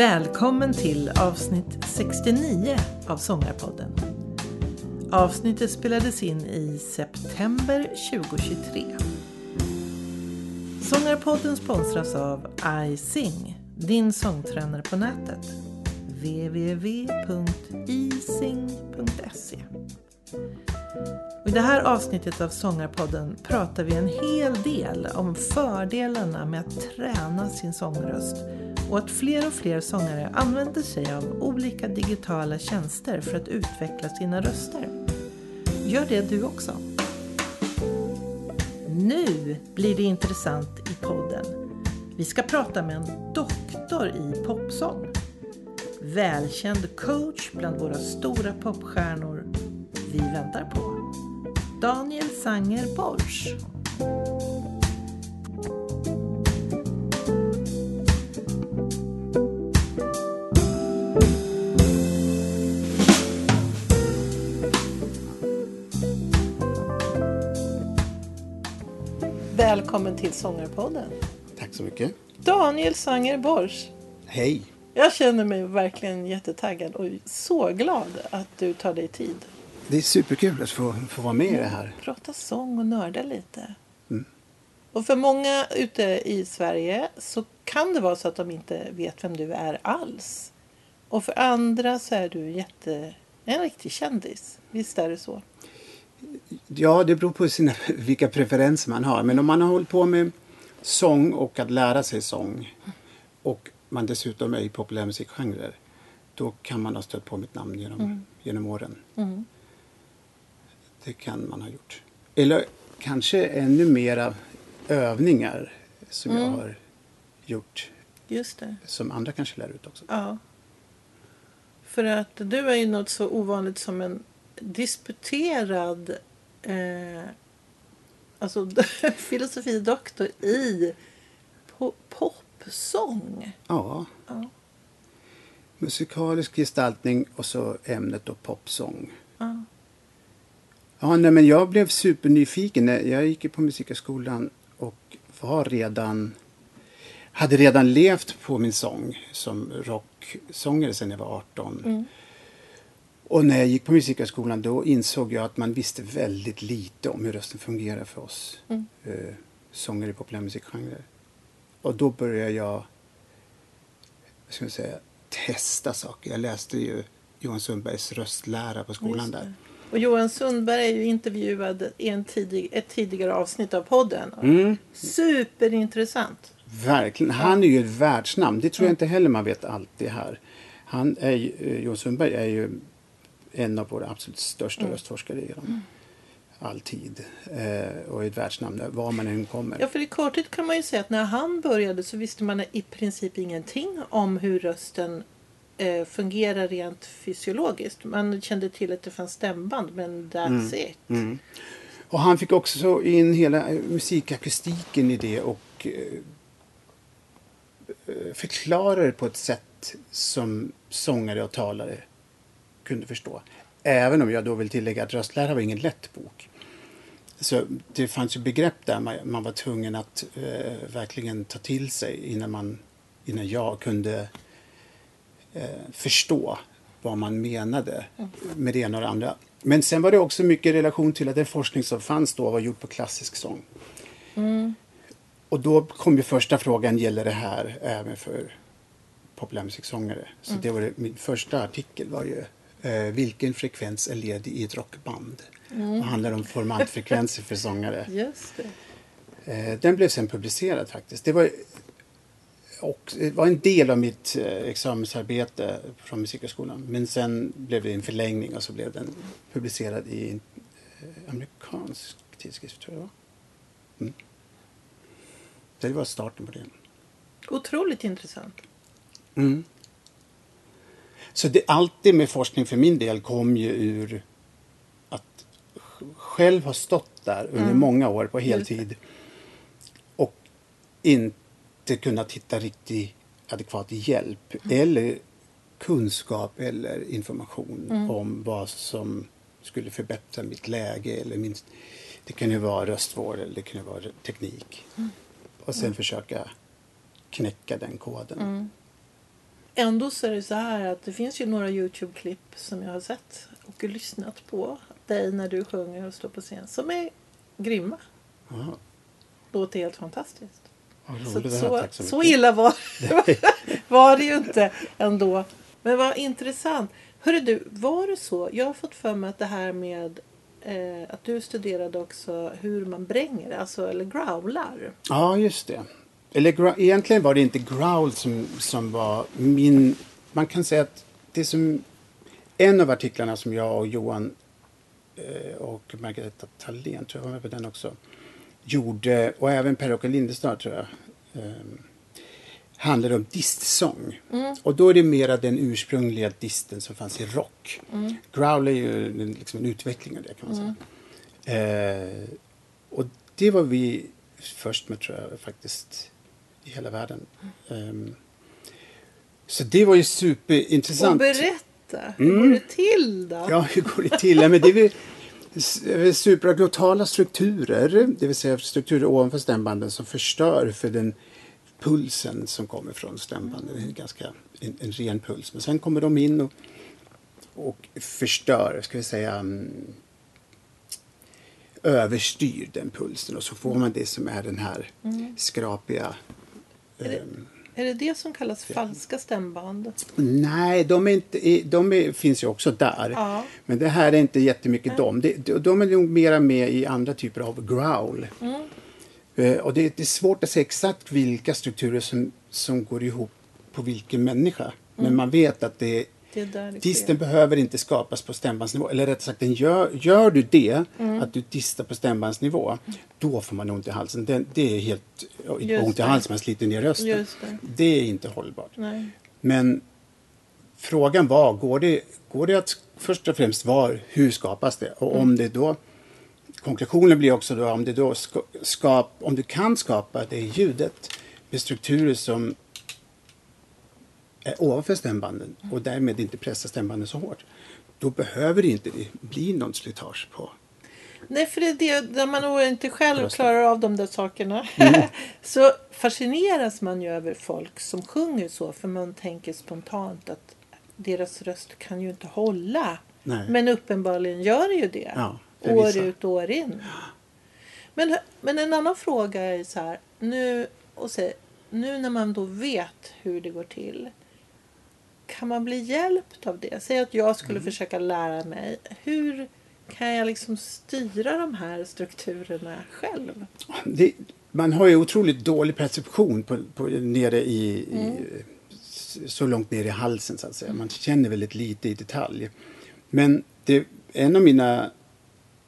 Välkommen till avsnitt 69 av Sångarpodden. Avsnittet spelades in i september 2023. Sångarpodden sponsras av iSing, din sångtränare på nätet. www.ising.se I det här avsnittet av Sångarpodden pratar vi en hel del om fördelarna med att träna sin sångröst och att fler och fler sångare använder sig av olika digitala tjänster för att utveckla sina röster. Gör det du också. Nu blir det intressant i podden. Vi ska prata med en doktor i popsång. Välkänd coach bland våra stora popstjärnor vi väntar på. Daniel Sanger Borsch. Välkommen till Sångarpodden. Tack så mycket. Daniel Sanger Borsch. Hej. Jag känner mig verkligen jättetaggad och så glad att du tar dig tid. Det är superkul att få, få vara med i det här. Prata sång och nörda lite. Och för många ute i Sverige så kan det vara så att de inte vet vem du är alls. Och för andra så är du jätte, en riktig kändis. Visst är det så? Ja, det beror på sina, vilka preferenser man har. Men om man har hållit på med sång och att lära sig sång och man dessutom är i populärmusikgenrer då kan man ha stött på mitt namn genom, genom åren. Mm. Det kan man ha gjort. Eller kanske ännu mera övningar som jag har gjort Just det. som andra kanske lär ut också. Ja. För att du är ju något så ovanligt som en disputerad eh, alltså filosofidoktor i po- popsång. Ja. Ja. Musikalisk gestaltning och så ämnet då popsång. Ja. Ja, nej, men jag blev supernyfiken. Jag gick på Musikhögskolan och var redan, hade redan levt på min sång som rocksångare sedan jag var 18. Och när jag gick på Musikhögskolan då insåg jag att man visste väldigt lite om hur rösten fungerar för oss eh, sångare i populärmusikgenrer. Och då började jag, vad ska man säga, testa saker. Jag läste ju Johan Sundbergs röstlära på skolan där. Och Johan Sundberg är ju intervjuad i en tidig, ett tidigare avsnitt av podden. Mm. Superintressant. Verkligen. Han är ju ett världsnamn. Det tror jag inte heller man vet alltid här. Han är, eh, Johan Sundberg är ju en av våra absolut största röstforskare genom all tid. Eh, och ett världsnamn var man än kommer. Ja, för i korthet kan man ju säga att när han började så visste man i princip ingenting om hur rösten eh, fungerar rent fysiologiskt. Man kände till att det fanns stämband, men that's it. Mm. Och han fick också in hela eh, musikakustiken i det och eh, eh, förklarade på ett sätt som sångare och talare kunde förstå. Även om jag då vill tillägga att röstlära var ingen lätt bok. Så det fanns ju begrepp där man, man var tvungen att eh, verkligen ta till sig innan, man, innan jag kunde eh, förstå vad man menade med det ena och det andra. Men sen var det också mycket i relation till att den forskning som fanns då var gjord på klassisk sång. Och då kom ju första frågan, gäller det här även för populärmusiksångare? Så det var det, min första artikel var ju vilken frekvens är ledig i ett rockband? Det handlar om formantfrekvenser för sångare. Just det. Eh, Den blev sen publicerad faktiskt. Det var, och det var en del av mitt eh, examensarbete från Musikhögskolan. Men sen blev det en förlängning och så blev den publicerad i en eh, amerikansk tidskrift tror jag det var. Mm. Det var starten på det. Otroligt intressant. Mm. Så det alltid med forskning för min del kom ju ur att sj- själv ha stått där under många år på heltid och inte kunnat hitta riktigt adekvat hjälp eller kunskap eller information om vad som skulle förbättra mitt läge. Eller min, det kan ju vara röstvård eller det ju vara teknik. Och sen försöka knäcka den koden. Ändå så är det så här att det finns ju några Youtube-klipp som jag har sett och lyssnat på dig när du sjunger och står på scen som är grymma. Ja, Låter helt fantastiskt. Så, så, så så illa var, var det ju inte ändå. Men vad intressant. Hörru du, var det så? Jag har fått för mig att det här med eh, att du studerade också hur man bränger, alltså eller growlar. Ja, just det. Eller egentligen var det inte growl som, som var min... Man kan säga att det som... En av artiklarna som jag och Johan eh, och Margareta Thalén, tror jag var med på den också, gjorde, och även Per-Åke Lindestad tror jag, eh, handlade om distsång. Och då är det mera den ursprungliga disten som fanns i rock. Growl är ju en- liksom en utveckling av det kan man säga. Eh, och det var vi först med tror jag faktiskt i hela världen. Ehm, så det var ju Och superintressant. berätta, hur Mm. går det till då? Ja, hur går det till? Ja, men det är väl eh, supraglottala strukturer, det vill säga strukturer ovanför stämbanden som förstör för den pulsen som kommer från stämbanden. Är ganska en, en ren puls. Men sen kommer de in och, och förstör, ska vi säga, mm, överstyr den pulsen och så får man det som är den här skrapiga Är det- ehm, Är det det som kallas falska stämband? Nej, de, är inte, de är, finns ju också där. Ja. Men det här är inte jättemycket dem. De, de, är nog mera med i andra typer av growl. Mm. Eh, och det, det är svårt att säga exakt vilka strukturer som, som går ihop på vilken människa. Mm. Men man vet att det, Disten behöver inte skapas på stämbandsnivå. Eller rättare sagt, den gör, gör du det, Mm. att du distar på stämbandsnivå, då får man ont i halsen. Det, det är helt... Just ont i det. halsen, man sliter ner rösten. Det. det är inte hållbart. Nej. Men frågan var, går det, går det att först och främst var, hur skapas det? Och om det då, konklusionen blir också då om det då ska, skap, om du kan skapa det ljudet med strukturer som är ovanför stämbanden och därmed inte pressar stämbanden så hårt. Då behöver det inte bli någon slitage på. Nej, för det är det där man inte själv klarar av de där sakerna. Mm. så fascineras man ju över folk som sjunger så. För man tänker spontant att deras röst kan ju inte hålla. Nej. Men uppenbarligen gör det ju det. Ja, år ut och år in. Men, men en annan fråga är så här. Nu, och så, nu när man då vet hur det går till. Kan man bli hjälpt av det? Säg att jag skulle Mm. försöka lära mig. Hur kan jag liksom styra de här strukturerna själv? Det, man har ju otroligt dålig perception på, på, nere i, i, så långt ner i halsen så att säga. Man känner väldigt lite i detalj. Men det, en av mina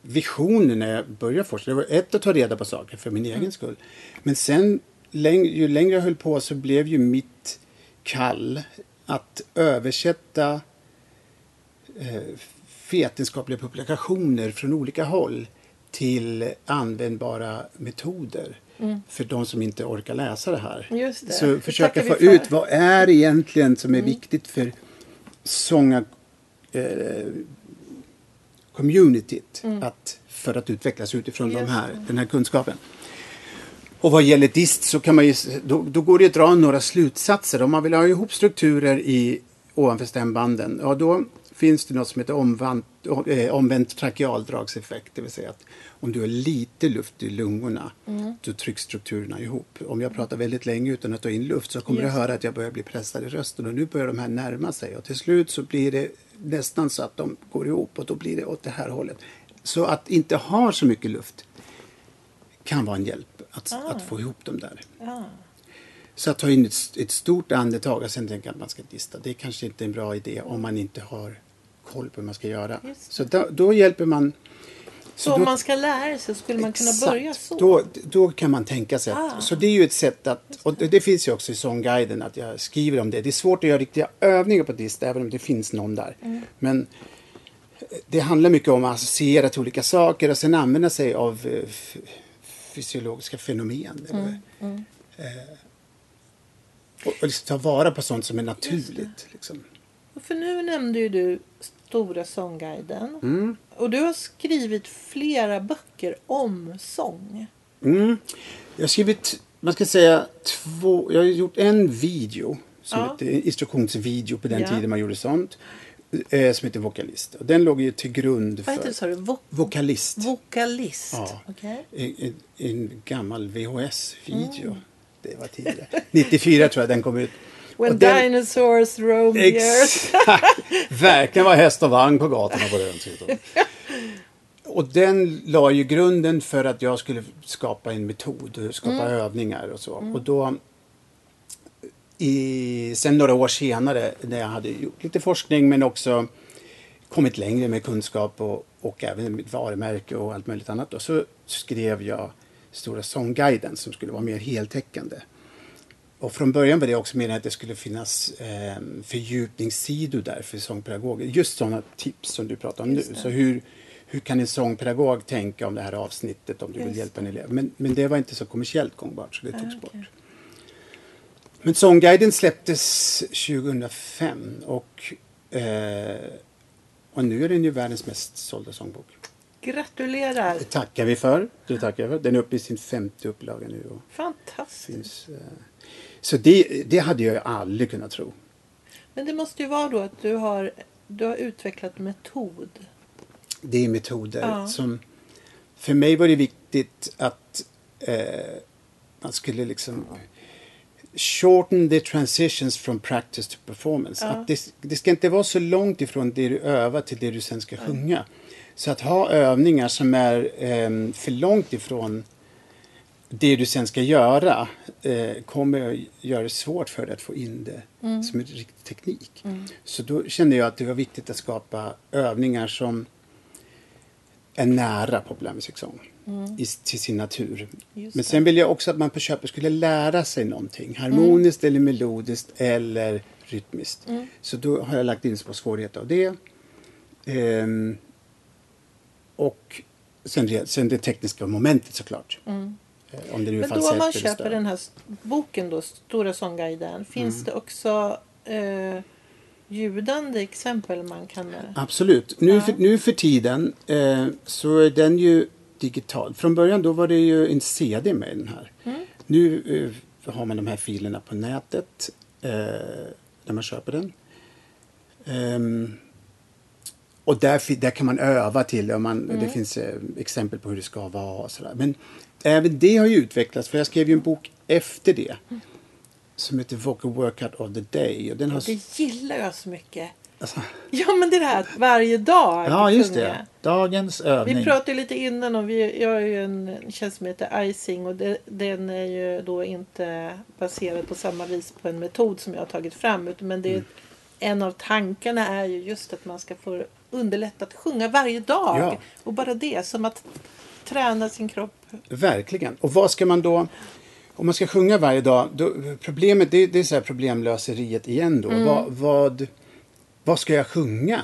visioner när jag började forska, det var ett att ta reda på saker för min egen skull. Men sen, ju längre jag höll på så blev ju mitt kall att översätta eh, vetenskapliga publikationer från olika håll till användbara metoder för de som inte orkar läsa det här. Just det. Så försöka få för. ut vad är egentligen som är viktigt för sånga eh, communityt att, för att utvecklas utifrån de här, den här kunskapen. Och vad gäller dist så kan man ju, då, då går det att dra några slutsatser. Om man vill ha ihop strukturer i ovanför stämbanden, ja då finns det något som heter omvänt, eh, omvänt trakealdragseffekt. Det vill säga att om du har lite luft i lungorna, då trycks strukturerna ihop. Om jag pratar väldigt länge utan att ta in luft så kommer du Just höra att jag börjar bli pressad i rösten och nu börjar de här närma sig och till slut så blir det nästan så att de går ihop och då blir det åt det här hållet. Så att inte ha så mycket luft kan vara en hjälp att, Ah. att få ihop dem där. Ja. Så att ta in ett, ett stort andetag och sen tänka att man ska dista. Det är kanske inte en bra idé om man inte har koll på hur man ska göra. Så då, då hjälper man... Så om då- man ska lära sig skulle man kunna Exakt. börja så? Då, då kan man tänka sig att, Ah. Så det är ju ett sätt att, och det, det finns ju också i sångguiden att jag skriver om det. Det är svårt att göra riktiga övningar på dist även om det finns någon där. Mm. Men eh, det handlar mycket om att associera till olika saker och sen använda sig av eh, fysiologiska fenomen. Eller, Mm, Eh, och, och liksom ta vara på sånt som är naturligt. Liksom. För nu nämnde ju du Stora sångguiden. Mm. Och du har skrivit flera böcker om sång. Mm. Jag har skrivit, man ska säga, två, jag har gjort en video som Ja. hette, instruktionsvideo på den Ja. tiden man gjorde sånt. Eh, som heter Vokalist. Och den låg ju till grund Vad för... heter det sa du? Vo- Vokalist. vokalist? Ja. Okej. En, en, gammal VHS-video. Mm. Det var tidigare. 94 tror jag den kom ut. When den- dinosaurs roam the earth. Exakt! Verkligen var häst och vagn på gatorna på den tiden. Och den la ju grunden för att jag skulle skapa en metod, skapa Mm. övningar och så. Och då, i, sen några år senare när jag hade gjort lite forskning men också kommit längre med kunskap och, och även mitt varumärke och allt möjligt annat. Då, så skrev jag Stora sångguiden som skulle vara mer heltäckande. Och från början var det också meningen att det skulle finnas eh, fördjupningssidor där för sångpedagoger. Just sådana tips som du pratar om nu. Så hur, hur kan en sångpedagog tänka om det här avsnittet om du vill Just hjälpa en elev? Men, men det var inte så kommersiellt gångbart så det Ah, togs okej. bort. Men Sångguiden släpptes 2005 och, eh, och nu är den ju världens mest sålda sångbok. Gratulerar! Det tackar vi för. Det tackar för. Den är uppe i sin femte upplaga nu. Och Fantastiskt. finns, eh, så det, det hade jag ju aldrig kunnat tro. Men det måste ju vara då att du har, du har utvecklat metod. Det är metoder Ja. som... För mig var det viktigt att eh, man skulle liksom shorten the transitions from practice to performance. Ja. Att det, det ska inte vara så långt ifrån det du övar till det du sen ska sjunga. Så att ha övningar som är eh, för långt ifrån det du sen ska göra eh, kommer att göra det svårt för dig att få in det som en riktig teknik. Så då kände jag att det var viktigt att skapa övningar som är nära populärmusiksång i, till sin natur. Men sen vill jag också att man på köpet skulle lära sig någonting. Harmoniskt eller melodiskt eller rytmiskt. Så då har jag lagt in på svårighet av det. Ehm, och sen, det- sen det tekniska momentet såklart. Eh, Om det nu Men då om man köper den här boken då, Stora sångguiden, finns Mm. det också eh, ljudande exempel man kan... eh, Absolut. Nu, Ja. för, nu för tiden eh, så är den ju digital. Från början då var det ju en CD med den här. Mm. Nu eh, har man de här filerna på nätet eh, när man köper den. Ehm, och där, där kan man öva till det. Man, Mm. Det finns eh, exempel på hur det ska vara. Och sådär. Men även det har ju utvecklats. För jag skrev ju en bok efter det. Som heter Vocal Workout of the Day. Och den har, Det gillar jag så mycket. Alltså, Ja, men det är det här varje dag ja, just det. Dagens övning. Vi pratade lite innan om, vi, jag har ju en tjänst som heter Icing och det, den är ju då inte baserad på samma vis på en metod som jag har tagit fram. utan- Men det är, Mm. en av tankarna är ju just att man ska få underlätta att sjunga varje dag. Ja. Och bara det, som att träna sin kropp. Verkligen. Och vad ska man då... Om man ska sjunga varje dag, då, problemet det, det är så här problemlöseriet igen då. Mm. Vad, vad, vad ska jag sjunga?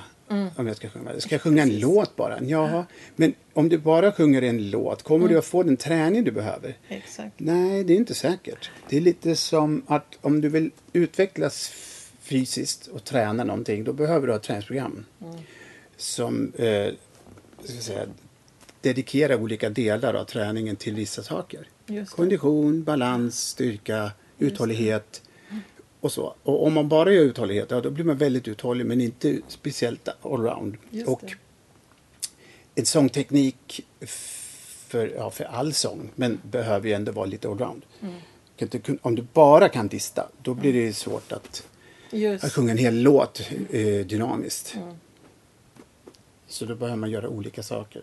Om jag ska sjunga? Ska jag sjunga en låt bara? Ja, men om du bara sjunger en låt, kommer Mm. du att få den träning du behöver? Exakt. Nej, det är inte säkert. Det är lite som att om du vill utvecklas fysiskt och träna någonting, då behöver du ha ett träningsprogram. Som eh, ska säga, dedikerar olika delar av träningen till vissa saker. Kondition, balans, styrka, uthållighet och så. Och om man bara gör uthållighet, ja, då blir man väldigt uthållig men inte speciellt allround. Och en sångteknik för, ja, för all sång, men behöver ju ändå vara lite allround. Mm. Om du bara kan dista, då blir det ju svårt att, Just. att sjunga en hel låt eh, dynamiskt. Mm. Så då behöver man göra olika saker.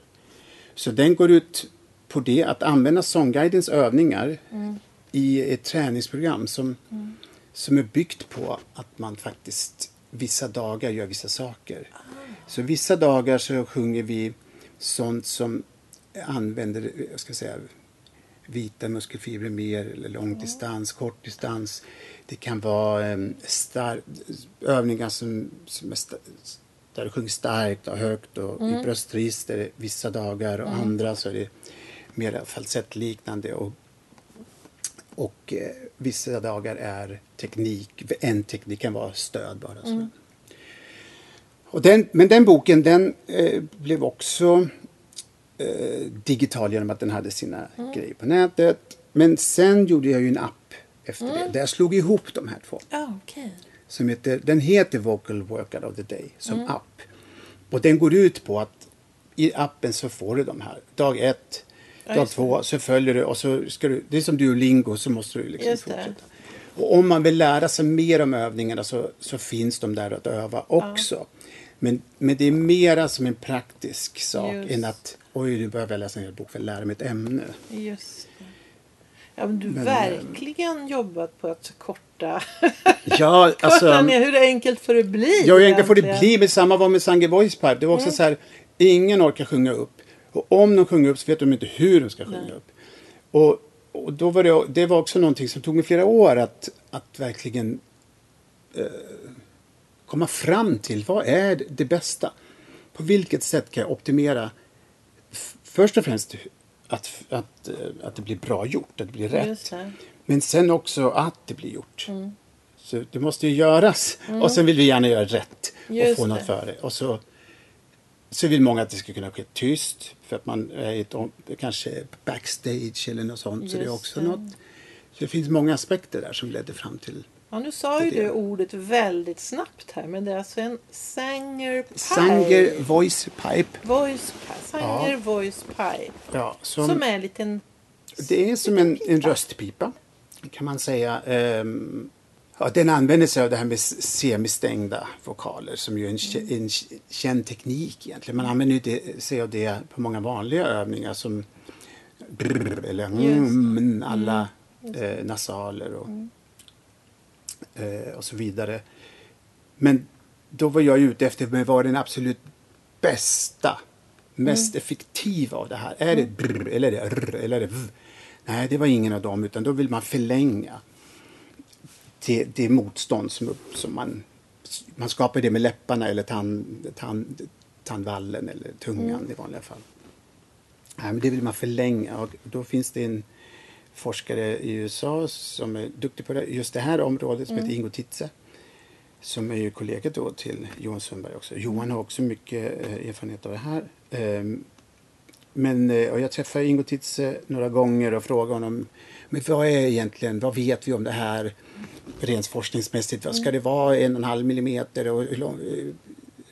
Så den går ut på det att använda sångguidens övningar Mm. i ett träningsprogram som, som är byggt på att man faktiskt vissa dagar gör vissa saker. Så vissa dagar så sjunger vi sånt som använder, jag ska säga, vita muskelfibrer mer eller långdistans, kortdistans. Det kan vara um, star- övningar som, som är sta- där du sjunger starkt och högt och i bröstregister vissa dagar och andra så är det mer falsettliknande och, och eh, vissa dagar är teknik, en teknik kan vara stöd bara. Så. Och den, men den boken den eh, blev också eh, digital genom att den hade sina grejer på nätet. Men sen gjorde jag ju en app efter det. Där jag slog ihop de här två. Ja, okej. Som heter, den heter Vocal Workout of the Day som app. Och den går ut på att i appen så får du de här. Dag ett, dag två, så följer du och så ska du, det är som Duolingo så måste du liksom fortsätta. Och om man vill lära sig mer om övningarna så, så finns de där att öva också. Men, men det är mera som en praktisk sak Just. än att oj, nu behöver jag läsa en hel bok för att lära mig ett ämne. Just. Ja, men du Men, verkligen jobbat på att korta, Ja, korta alltså. ner. Hur enkelt får det bli? Ja, egentligen får det bli. Men samma var med Sange Voice Pipe. Det var också så här, ingen orkar sjunga upp. Och om de sjunger upp så vet de inte hur de ska sjunga Nej. upp. Och, och då var det, det var också någonting som tog mig flera år att, att verkligen eh, komma fram till vad är det bästa? På vilket sätt kan jag optimera först och främst att, att, eh, att det blir bra gjort, att det blir rätt. Det. Men sen också att det blir gjort. Mm. Så det måste ju göras. Och sen vill vi gärna göra rätt och Just få något det. för det. Och så, så vill många att det ska kunna ske tyst. För att man är ett, kanske backstage eller något sånt. så det är också det. något. Så det finns många aspekter där som ledde fram till Ja, nu sa ju du ordet väldigt snabbt här. Men det är alltså en Sanger Pipe. Sanger Voice Pipe. Voice. Sanger Voice Pipe. Ja, som, Som är en liten... Det är som en, en röstpipa kan man säga. Ehm, ja, den använder sig av det här med semistängda vokaler som ju är en, en känd teknik egentligen. Man använder ju det, sig av det på många vanliga övningar som brr, eller mm, alla eh, nasaler och, eh, och så vidare. Men då var jag ute efter vad var den absolut bästa, mest effektiva av det här. Är det brr, eller är det rr, eller är det v? Nej, det var ingen av dem, utan då vill man förlänga det, det motstånd som, upp, som man, man skapar det med läpparna eller tand, tand, tandvallen eller tungan i vanliga fall. Nej, men det vill man förlänga och då finns det en forskare i USA som är duktig på det, just det här området som heter Ingo Titze. Som är ju kollega då till Johan Sundberg också. Johan har också mycket eh, erfarenhet av det här. Ehm, men eh, och jag träffade Ingo Titze några gånger och frågade honom men vad är egentligen, vad vet vi om det här rent forskningsmässigt? Vad ska det vara, en och en halv millimeter och hur lång, eh,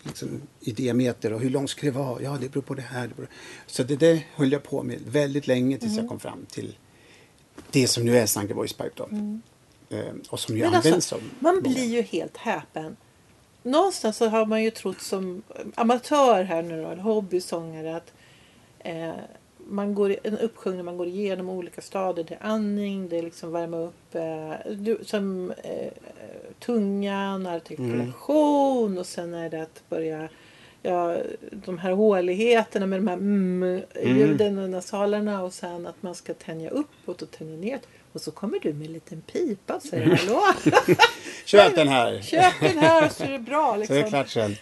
liksom, i diameter och hur långt ska det vara? Ja, det beror på det här. Det beror. Så det där höll jag på med väldigt länge tills jag kom fram till det som nu är Sanke Voice Pipe då. Ehm, och som ju Men används alltså, av man många. blir ju helt häpen. Någonstans så har man ju trott som amatör här nu då, eller hobbysångare att eh, man går, i- en uppsjungning, man går igenom olika stadier. Det är andning, det är liksom värma upp eh, som eh, tungan, artikulation och sen är det att börja Ja, de här håligheterna med de här mm-ljuden och nasalerna och sen att man ska tänja uppåt och tänja ner. Och så kommer du med en liten pipa och säger hallå. Köp den här! Köp den här så är det bra. Så Liksom. är det klart sen.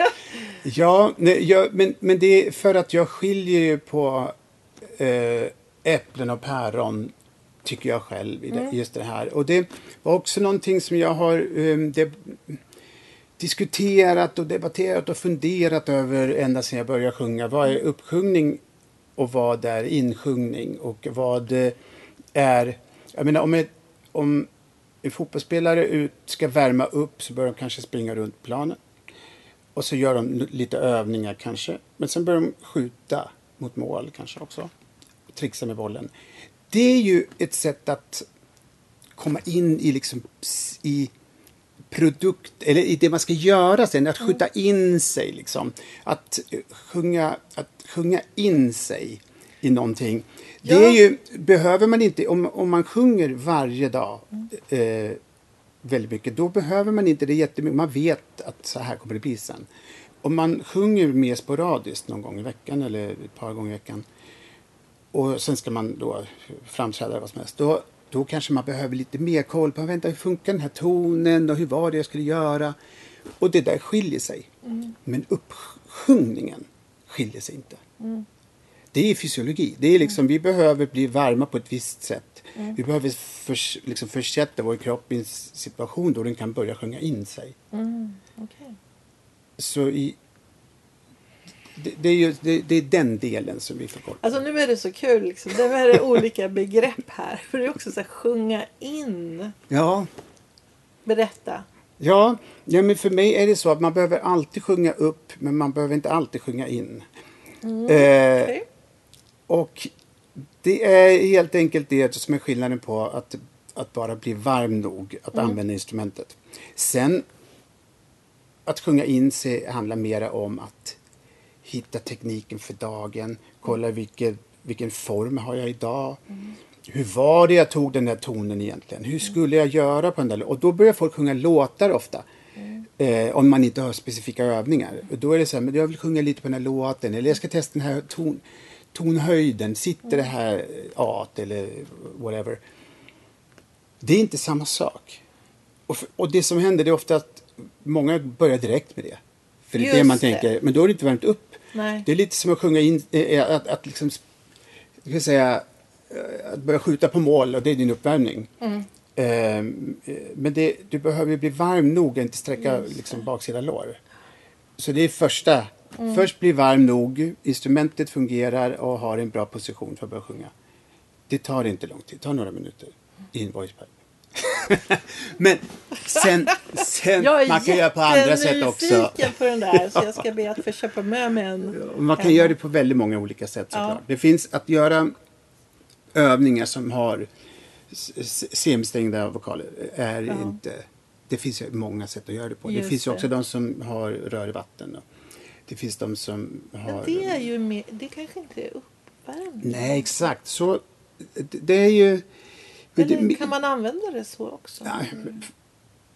Ja, nej, jag, men, men det är för att jag skiljer ju på äpplen och päron tycker jag själv i det, just det här. Och det var också någonting som jag har eh, det, diskuterat och debatterat och funderat över ända sedan jag började sjunga. Vad är uppsjungning och vad är insjungning och vad eh, är... Jag menar om, ett, om en fotbollsspelare ut ska värma upp så bör de kanske springa runt planen. Och så gör de lite övningar kanske. Men sen börjar de skjuta mot mål kanske också. Trixa med bollen. Det är ju ett sätt att komma in i liksom i produkt, eller i det man ska göra sen, att skjuta in sig liksom. Att eh, sjunga, att sjunga in sig i någonting. Det är ju, behöver man inte, om, om man sjunger varje dag eh, väldigt mycket, då behöver man inte det jättemycket. Man vet att så här kommer det bli sen. Om man sjunger mer sporadiskt någon gång i veckan eller ett par gånger i veckan och sen ska man då framträda vad som helst. Då, då kanske man behöver lite mer koll på vänta, hur funkar den här tonen och hur var det jag skulle göra. Och det där skiljer sig. Men uppsjungningen skiljer sig inte. Det är fysiologi. Det är liksom, Vi behöver bli varma på ett visst sätt. Vi behöver förs, liksom försätta vår kropp i en situation då den kan börja sjunga in sig. Mm, okej. Så i, det, det, är ju, det, det är den delen som vi förkortar. Alltså nu är det så kul liksom. Det är olika begrepp här. För det är också så här sjunga in. Ja, Berätta. ja, ja, men för mig är det så att man behöver alltid sjunga upp, men man behöver inte alltid sjunga in. Eh, Okej. Och det är helt enkelt det som är skillnaden på att, att bara bli varm nog att använda instrumentet. Sen att sjunga in sig handlar mera om att hitta tekniken för dagen, kolla vilken, vilken form har jag idag. Hur var det jag tog den där tonen egentligen? Hur skulle jag göra på den där Och då börjar folk sjunga låtar ofta. Eh, om man inte har specifika övningar. Och då är det så här, men jag vill sjunga lite på den här låten. Eller jag ska testa den här ton, tonhöjden. Sitter det här A eller whatever. Det är inte samma sak. Och, f- och det som händer det är ofta att många börjar direkt med det. För det är det man det. tänker, men då är det inte värmt upp. Nej. Det är lite som att sjunga in, eh, att, att liksom, kan säga, eh, att börja skjuta på mål och det är din uppvärmning. Mm. Ehm, eh, men det, du behöver bli varm nog att inte sträcka liksom, baksida lår. Så det är första. Mm. Först bli varm nog, instrumentet fungerar och har en bra position för att börja sjunga. Det tar inte lång tid, det tar några minuter i en voice pipe. Men sen, sen Jag är man kan göra på andra sätt också. jättenyfiken på den där. Så jag ska be att få köpa med mig en. Man kan göra det på väldigt många olika sätt såklart. Ja. Det finns att göra övningar som har s- s- semistängda vokaler. Är Ja. inte, det finns många sätt att göra det på. det Just finns ju också det. de som har rör i vatten. Det finns de som har... Men det är ju mer, det kanske inte är uppvärmning. Nej, exakt. Så det, det är ju... men det- kan man använda det så också?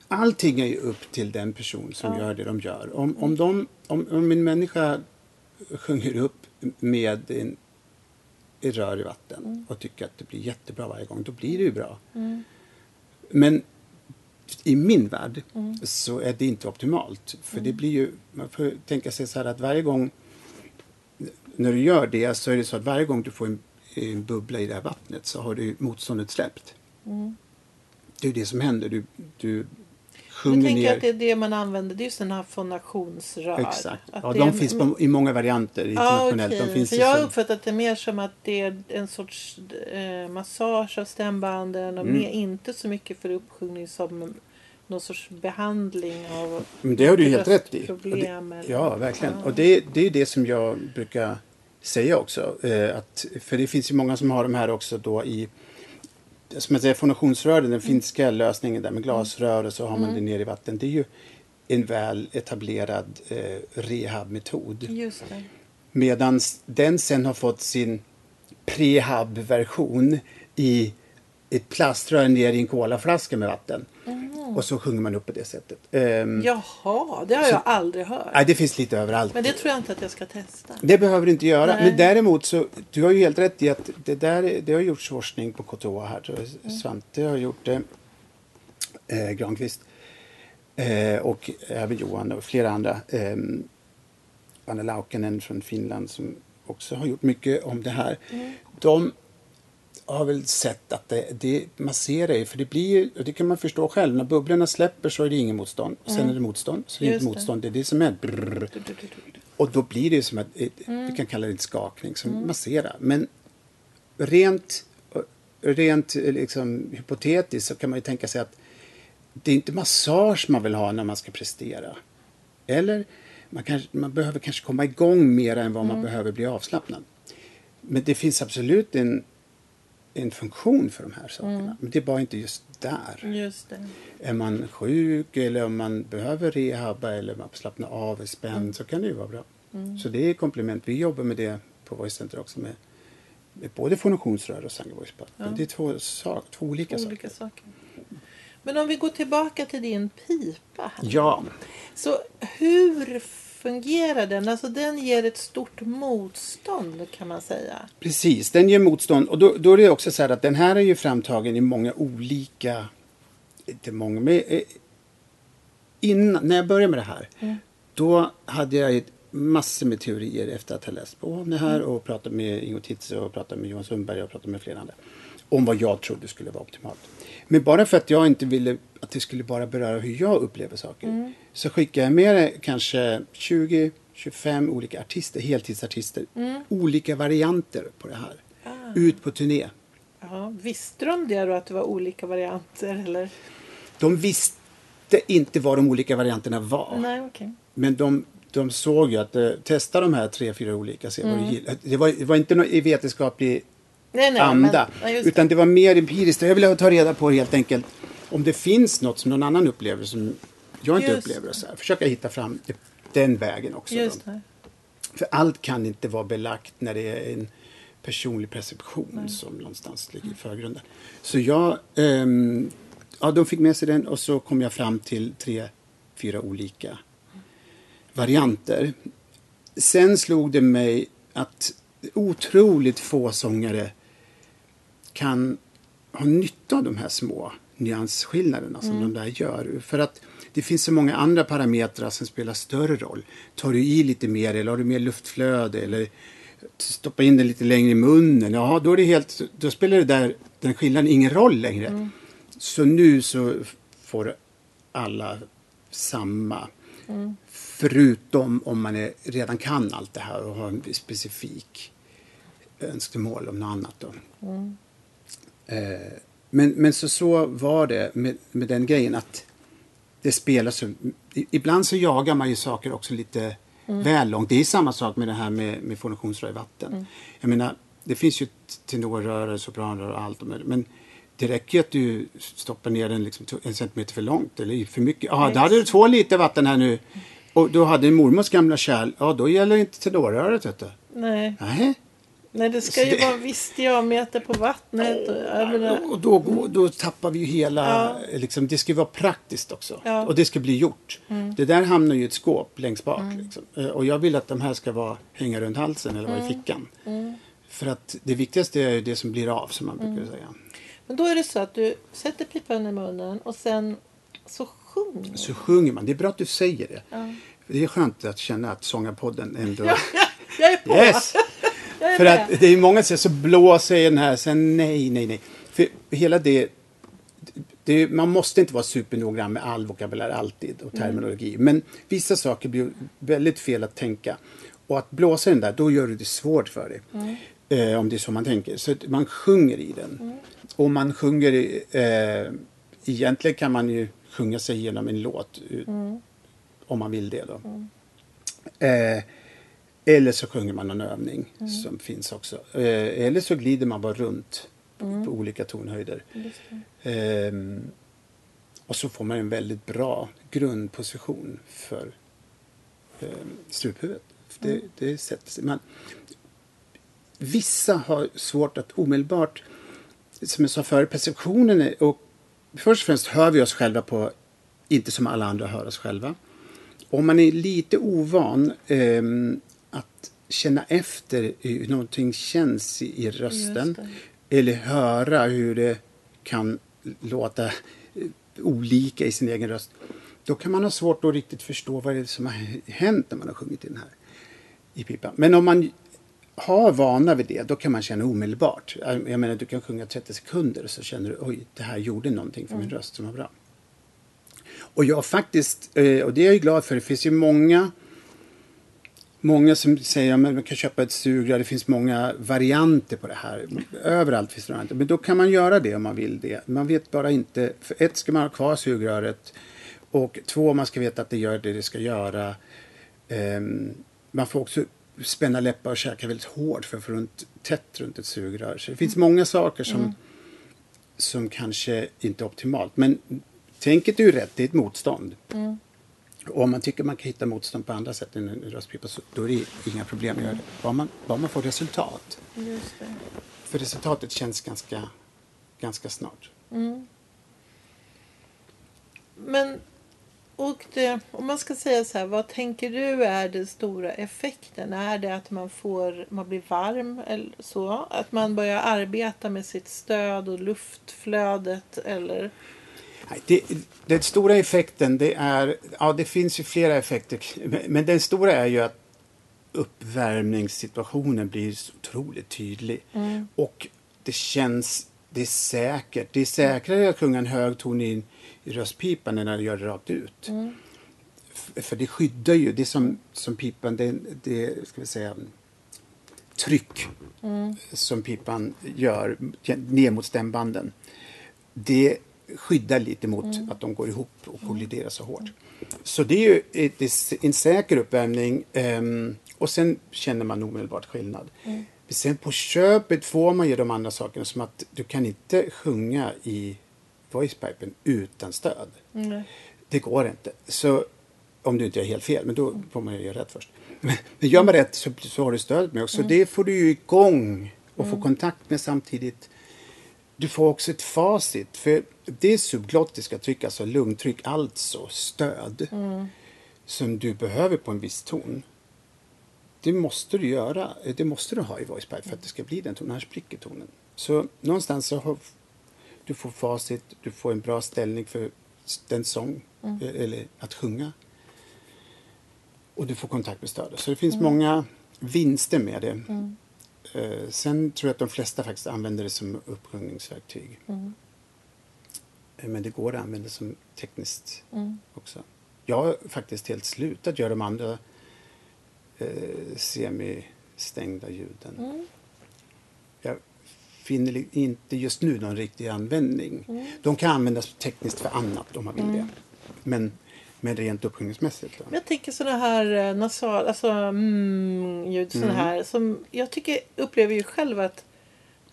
Allting är ju upp till den person som Ja. gör det de gör. Om, om, de, om, om en människa sjunger upp med en, ett rör i vatten Mm. och tycker att det blir jättebra varje gång, då blir det ju bra. Men i min värld Mm. så är det inte optimalt. För det blir ju, man får tänka sig så här att varje gång när du gör det så är det så att varje gång du får en, en bubbla i det här vattnet så har du motståndet släppt. Mm. Det är det som händer. Du, du Jag sjunger tänker ner. att det är det man använder. Det är ju sådana här fonationsrör. Exakt. Att Ja, de är- finns på, i många varianter internationellt. okej. De finns För i jag har som- uppfattat det mer som att det är en sorts eh, massage av stämbanden och Mm. mer, inte så mycket för uppsjungning som någon sorts behandling av Men det har du helt rätt i. Det, ja, verkligen. Ja. Och det, det är det som jag brukar säga också. Eh, att, för det finns ju många som har de här också då i som jag säger, fonationsrören, Mm. den finska lösningen där med glasrör och så har man det ner i vatten. Det är ju en väl etablerad eh, rehabmetod. Medan den sen har fått sin prehab-version i ett plaströr ner i en colaflaska med vatten. Och så sjunger man upp på det sättet. Um, Jaha, det har jag aldrig hört. nej, det finns lite överallt. Men det tror jag inte att jag ska testa. Det behöver du inte göra. Nej. Men däremot så, du har ju helt rätt i att det där det har gjorts forskning på KTH här. jag. Svante har gjort det. Eh, Granqvist. Eh, och även Johan och flera andra. Eh, Anna Laukkanen från Finland som också har gjort mycket om det här. De har väl sett att det, det masserar ju, för det blir ju, och det kan man förstå själv, när bubblorna släpper så är det ingen motstånd. Sen är det motstånd, så det är inte det. motstånd. Det är det som är brrr. Och då blir det som att, ett, vi kan kalla det en skakning som masserar. Men rent, rent eh, liksom, hypotetiskt så kan man ju tänka sig att det är inte massage man vill ha när man ska prestera. Eller man, kanske, man behöver kanske komma igång mer än vad man behöver bli avslappnad. Men det finns absolut en, en funktion för de här sakerna. Men det är bara inte just där. Just. Är man sjuk eller om man behöver rehabba eller man slappna av, är spänd så kan det ju vara bra. Så det är komplement. Vi jobbar med det på Voice Center också med, med både fonationsrör och Sangha Voice Pad. Ja. Det är två, sak, två olika saker. Olika saker. Men om vi går tillbaka till din pipa. här. Ja, Så hur fungerar den? Alltså den ger ett stort motstånd kan man säga. precis. Den ger motstånd. Och då, då är det också så här att den här är ju framtagen i många olika... Inte många, men eh, innan, när jag började med det här. Då hade jag ett massor med teorier efter att ha läst på om det här och pratat med Ingo Titze och pratat med Johan Sundberg och pratat med flera andra. Om vad jag trodde skulle vara optimalt. Men bara för att jag inte ville att det skulle bara beröra hur jag upplever saker. Så skickade jag med det kanske 20 25 olika artister, heltidsartister. Mm. Olika varianter på det här. Ah. Ut på turné. Ja, visste de det då att det var olika varianter eller? De visste inte vad de olika varianterna var. Nej, okej. Men de, de såg ju att eh, testa de här tre, fyra olika, se Mm. vad gillar. Det var, det var inte någon i vetenskaplig Nej, nej, anda. Men, ja, utan det var mer empiriskt. Jag ville ta reda på helt enkelt om det finns något som någon annan upplever som jag inte Just upplever. Och så här. Försöka hitta fram den vägen också. För allt kan inte vara belagt när det är en personlig perception som någonstans ligger i förgrunden. Så jag, ehm, ja de fick med sig den och så kom jag fram till tre, fyra olika varianter. Sen slog det mig att otroligt få sångare kan ha nytta av de här små nyansskillnaderna som de där gör. För att det finns så många andra parametrar som spelar större roll. Tar du i lite mer eller har du mer luftflöde eller stoppa in den lite längre i munnen. Ja, då, är det helt, då spelar det där, den skillnaden ingen roll längre. Så nu så får alla samma. Förutom om man är, redan kan allt det här och har en specifik önskemål om något annat. Då. Eh, men, men så, så var det med, med den grejen att det spelar så... Ibland så jagar man ju saker också lite väl långt. Det är samma sak med det här med, med fonationsrör i vatten. Jag menar, det finns ju tenorrör, sopranrör och allt. Men, men det räcker ju att du stoppar ner den liksom en centimeter för långt eller för mycket. Ja, då hade du två liter vatten här nu. Och då hade mormors gamla kärl. Ja, då gäller inte tenorröret, vet du. Nej. Nej. Nej, det ska ju det- vara en viss diameter på vattnet. Och, menar, Och då, går- då tappar vi ju hela... Ja. Liksom, det ska ju vara praktiskt också. Ja. Mm. Och det ska bli gjort. Det där hamnar ju i ett skåp längst bak. Liksom. Eh, Och jag vill att de här ska vara, hänga runt halsen eller vara Mm. i fickan. För att det viktigaste är ju det som blir av, som man Mm. brukar säga. men då är det så att du sätter pipan i munnen och sen så sjunger Så sjunger man. Det är bra att du säger det. Ja. Det är skönt att känna att Sångarpodden ändå... Jag är på! Yes! För att det är många som säger så blåser i den här, sen nej, nej, nej. För hela det, det man måste inte vara supernoggrann med all vokabulär alltid och terminologi. Men vissa saker blir väldigt fel att tänka. Och att blåsa i den där, då gör du det svårt för dig. Eh, om det är så man tänker. Så man sjunger i den. Och man sjunger, i, eh, egentligen kan man ju sjunga sig igenom en låt. ut- Om man vill det då. Eh, eller så sjunger man en övning som finns också. Eh, eller så glider man bara runt på olika tonhöjder. Ehm, och så får man en väldigt bra grundposition för eh, struphuvudet. Det, det sätter sig. Man, vissa har svårt att omedelbart, som jag sa förut, perceptionen är, och först och främst hör vi oss själva på, inte som alla andra hör oss själva. Om man är lite ovan ehm, att känna efter hur någonting känns i, rösten eller höra hur det kan låta eh, olika i sin egen röst. Då kan man ha svårt att riktigt förstå vad det är som har hänt när man har sjungit i den här i pipan. Men om man har vana vid det, då kan man känna omedelbart. Jag menar, du kan sjunga 30 sekunder och så känner du oj, det här gjorde någonting för min röst som var bra. Och jag faktiskt, eh, och det är jag ju glad för, det finns ju många Många som säger att man kan köpa ett sugrör, det finns många varianter på det här. Överallt finns det varianter. Men då kan man göra det om man vill det. Man vet bara inte, för ett ska man ha kvar sugröret och två man ska veta att det gör det det ska göra. Ehm, man får också spänna läppar och käka väldigt hårt för att få runt, tätt runt ett sugrör. Så det finns många saker som, som kanske inte är optimalt. Men tänket är ju rätt, det är ett motstånd. Och om man tycker man kan hitta motstånd på andra sätt än en röstpipa så då är det inga problem att göra det. Bara man, bara man får resultat. Just det. För resultatet känns ganska, ganska snart. Men och det, om man ska säga så här, vad tänker du är den stora effekten? Är det att man får, man blir varm eller så? Att man börjar arbeta med sitt stöd och luftflödet eller? Det, den stora effekten det är, ja det finns ju flera effekter. Men den stora är ju att uppvärmningssituationen blir så otroligt tydlig. Och det känns, det är säkert. Det är säkrare att sjunga en hög ton i, i röstpipan än att göra det rakt ut. F- För det skyddar ju, det är som, som pipan, det, det ska vi säga tryck som pipan gör ner mot stämbanden. Det skyddar lite mot att de går ihop och kolliderar så hårt. Så det är ju det är en säker uppvärmning ehm, och sen känner man omedelbart skillnad. Sen på köpet får man ju de andra sakerna som att du kan inte sjunga i voicepipen utan stöd. Det går inte. Så om du inte gör helt fel, men då får man ju göra rätt först. Men, men gör man rätt så, så har du stöd med också. Det får du ju igång och få kontakt med samtidigt. Du får också ett facit. För det subglottiska tryck, alltså lungtryck, alltså stöd, som du behöver på en viss ton. Det måste du göra. Det måste du ha i voicepipe för att det ska bli den tonen. Annars spricker tonen. Så någonstans så har du får facit, du får en bra ställning för den sång, eh, eller att sjunga. Och du får kontakt med stödet. Så det finns många vinster med det. Eh, sen tror jag att de flesta faktiskt använder det som uppsjungningsverktyg. Eh, Men det går att använda som tekniskt också. Jag har faktiskt helt slutat göra de andra eh, semistängda ljuden. Jag finner inte just nu någon riktig användning. De kan användas tekniskt för annat om man vill det. Men, men rent uppsjungningsmässigt. Jag tänker sådana här eh, nasal, alltså mm, ljud sådana här som jag tycker upplever ju själv att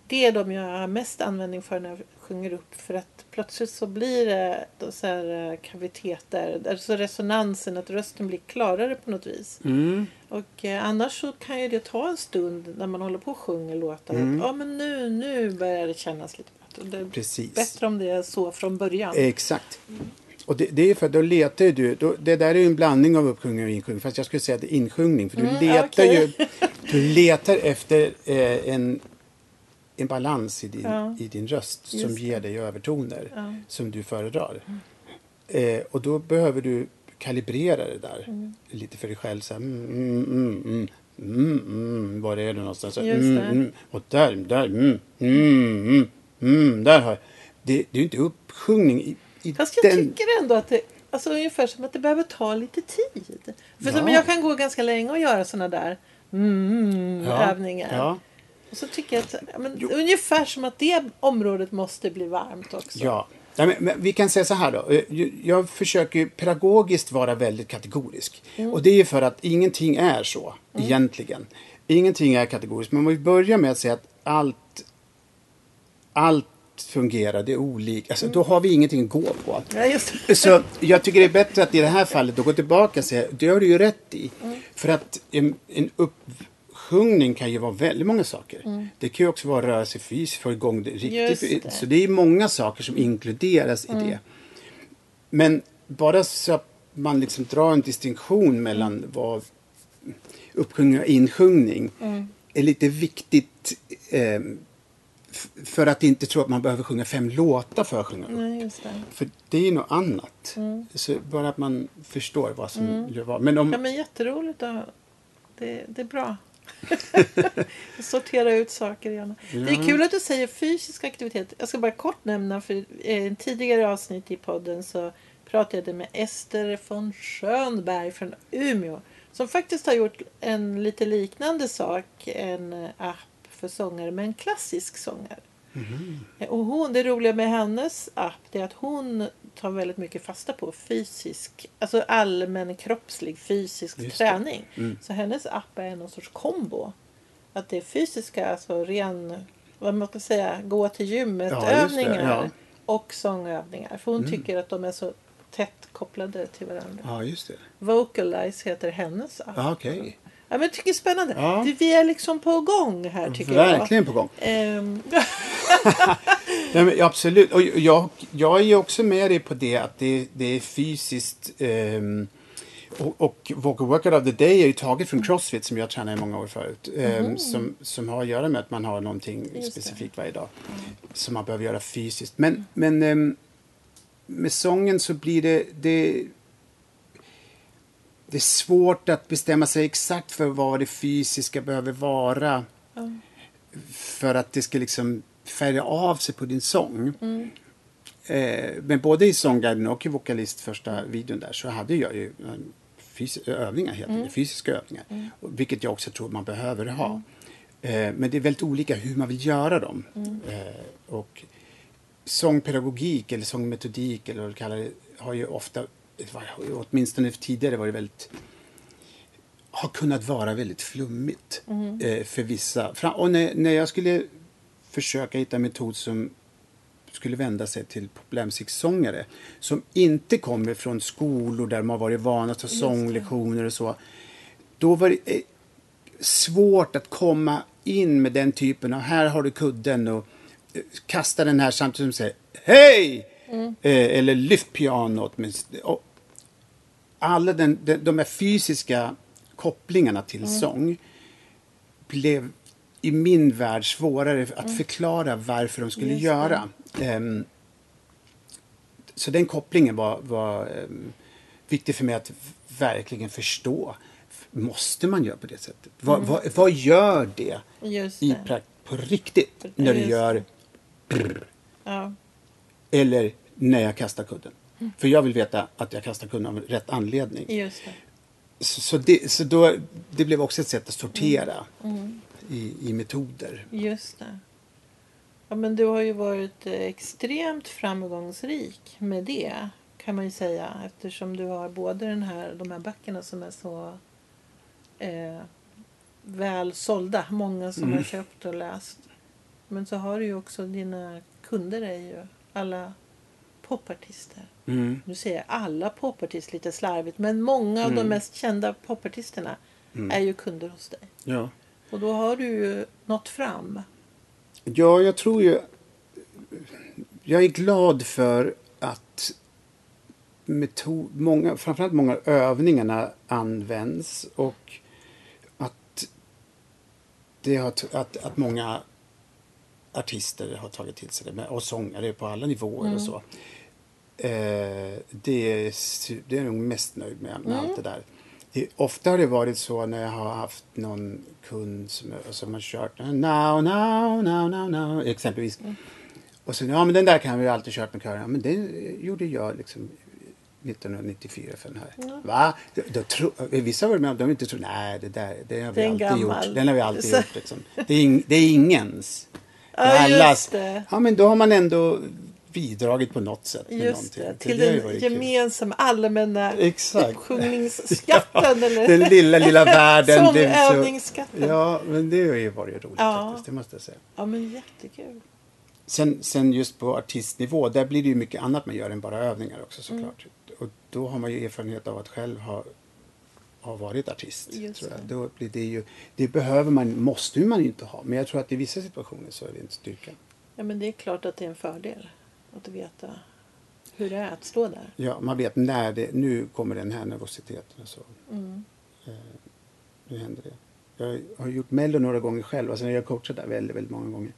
det är de jag har mest användning för när jag sjunger upp för att plötsligt så blir det så här eh, kaviteter, alltså resonansen, att rösten blir klarare på något vis. Mm. Och eh, annars så kan ju det ta en stund när man håller på och sjunger låtar. Mm. Att, ja men nu, nu börjar det kännas lite bättre. Det är Precis. bättre om det är så från början. Exakt. Och det, det är för att då letar ju du, då, det där är ju en blandning av uppsjungning och insjungning. Fast jag skulle säga att det är insjungning. För du Mm, letar okej. ju, du letar efter eh, en, en balans i din, Ja. i din röst som Just ger dig övertoner Ja. som du föredrar. Eh, och då behöver du kalibrera det där Mm. lite för dig själv. Så här, mm, mm, mm, mm, mm, mm, var är du någonstans? Så, mm, mm, och där, där, mm, mm, mm, mm, där har jag. Det, det är ju inte uppsjungning i, i Fast jag den... tycker ändå att det, alltså ungefär som att det behöver ta lite tid. För Ja. som jag kan gå ganska länge och göra sådana där mm, Ja, övningar. Och så tycker jag att men, ungefär som att det området måste bli varmt också. ja. Nej, men, men vi kan säga så här då. Eh, Jag försöker pedagogiskt vara väldigt kategorisk. Mm. Och det är för att ingenting är så egentligen. Ingenting är kategoriskt. Men om vi börjar med att säga att allt, allt fungerar, det är olika. Alltså, Då har vi ingenting att gå på. Ja. Så jag tycker det är bättre att i det här fallet då gå tillbaka och säga, det har du ju rätt i. Mm. För att en, en uppsjungning kan ju vara väldigt många saker. Det kan ju också vara röra sig fysiskt, få igång det Mm. Riktigt. det. Mm. Så det är många saker som inkluderas i det. Men bara så att man liksom drar en distinktion mellan Mm. vad uppsjungning och insjungning Mm. är lite viktigt. Eh, för att inte tro att man behöver sjunga fem låtar för att sjunga upp. Nej, det. För det är något annat. Så bara att man förstår vad som gör vad. Men om... Ja, men jätteroligt. Att, det, det är bra. Sortera ut saker gärna. Det är kul att du säger fysisk aktivitet. Jag ska bara kort nämna för i en tidigare avsnitt i podden så pratade jag med Ester von Schönberg från Umeå. Som faktiskt har gjort en lite liknande sak. En eh, app för sångare med en klassisk sångare. Och hon, det roliga med hennes app det är att hon tar väldigt mycket fasta på fysisk, alltså allmän kroppslig fysisk Just träning. Mm. Så hennes app är någon sorts kombo. Att det är fysiska, alltså ren, vad man ska säga, gå till gymmet Ja, övningar ja. Mm. och sångövningar. För hon tycker att de är så tätt kopplade till varandra. Ja, just det. Vocalize heter hennes app. Ja, okej. Ja, men jag tycker det är spännande. Ja. Vi är liksom på gång här tycker jag. Verkligen på gång. Men, absolut. Och jag, jag är ju också med dig på det att det, det är fysiskt. ehm, och, och Vocal Workout of the Day är ju taget från Crossfit som jag tränade i många år förut. ehm, som, som har att göra med att man har någonting det. specifikt varje dag. Som man behöver göra fysiskt. Men, men ehm, med sången så blir det, det det är svårt att bestämma sig exakt för vad det fysiska behöver vara. För att det ska liksom färga av sig på din sång. Eh, men både i sångguiden och i vokalist första videon där så hade jag ju övningar, helt enkelt, fysiska övningar. Och Vilket jag också tror man behöver ha. Eh, men det är väldigt olika hur man vill göra dem. Eh, och sångpedagogik eller sångmetodik eller vad du kallar det har ju ofta, åtminstone tidigare varit väldigt har kunnat vara väldigt flummigt eh, för vissa. Och när, när jag skulle försöka hitta en metod som skulle vända sig till populärmusiksångare som inte kommer från skolor där de har varit vana att ta sånglektioner och så. Då var det eh, svårt att komma in med den typen av här har du kudden och eh, kasta den här samtidigt som du säger hej! Eh, eller lyft pianot. Men, och, alla den, den, de här fysiska kopplingarna till sång blev i min värld svårare att förklara varför de skulle Just det. göra. Ehm, så den kopplingen var, var ehm, viktig för mig att verkligen förstå. Måste man göra på det sättet? Vad, vad, vad gör det, Just i det. prak- på riktigt när du Just gör Ja. eller när jag kastar kudden? För jag vill veta att jag kastar kudden av rätt anledning. Just det. Så, så, det, så då, det blev också ett sätt att sortera i, i metoder. Just det. Ja, men du har ju varit extremt framgångsrik med det kan man ju säga eftersom du har både den här, de här böckerna som är så eh, väl sålda. Många som har köpt och läst. Men så har du ju också dina kunder är ju alla popartister. Mm. Nu säger jag alla popartister lite slarvigt men många av de mest kända popartisterna är ju kunder hos dig. Ja. Och då har du ju nått fram. ja, jag tror ju... Jag är glad för att metod, många, framförallt många av övningarna används och att, det har, att, att många artister har tagit till sig det med, och sångare på alla nivåer och så. Eh, det, är, det är jag nog mest nöjd med, med allt det där. Det, ofta har det varit så när jag har haft någon kund som, som har kört now, now, now, now, now, exempelvis. Och sen, ja men den där kan vi ju alltid kört med kören. Ja, men det gjorde jag liksom 1994 för den här. Va? Då, då tro, vissa var med om de inte trodde, nej det där det har vi Den alltid gammal. gjort. Den har vi alltid Så- gjort. Liksom. Det, är det är ingens. Det Ja, är allas. det. Ja men då har man ändå bidragit på något sätt med Just det, till det har den kul. gemensamma allmänna Exakt. uppsjungningsskatten. eller Den lilla, lilla världen. blev så- Sångövningsskatten. Ja. Ja, men det har ju varit roligt Ja. faktiskt. Det måste jag säga. men jättekul. Sen, sen just på artistnivå, där blir det ju mycket annat man gör än bara övningar också såklart. Mm. Och då har man ju erfarenhet av att själv ha, ha varit artist. Tror jag. det. Då blir det ju, det behöver man, måste man ju inte ha. Men jag tror att i vissa situationer så är det en styrka. Ja, men det är klart att det är en fördel att veta hur det är att stå där. Ja, man vet när det, nu kommer den här nervositeten och så. Mm. Eh, nu händer det. Jag har gjort Mello några gånger själv, alltså jag har coachat där väldigt, väldigt många gånger.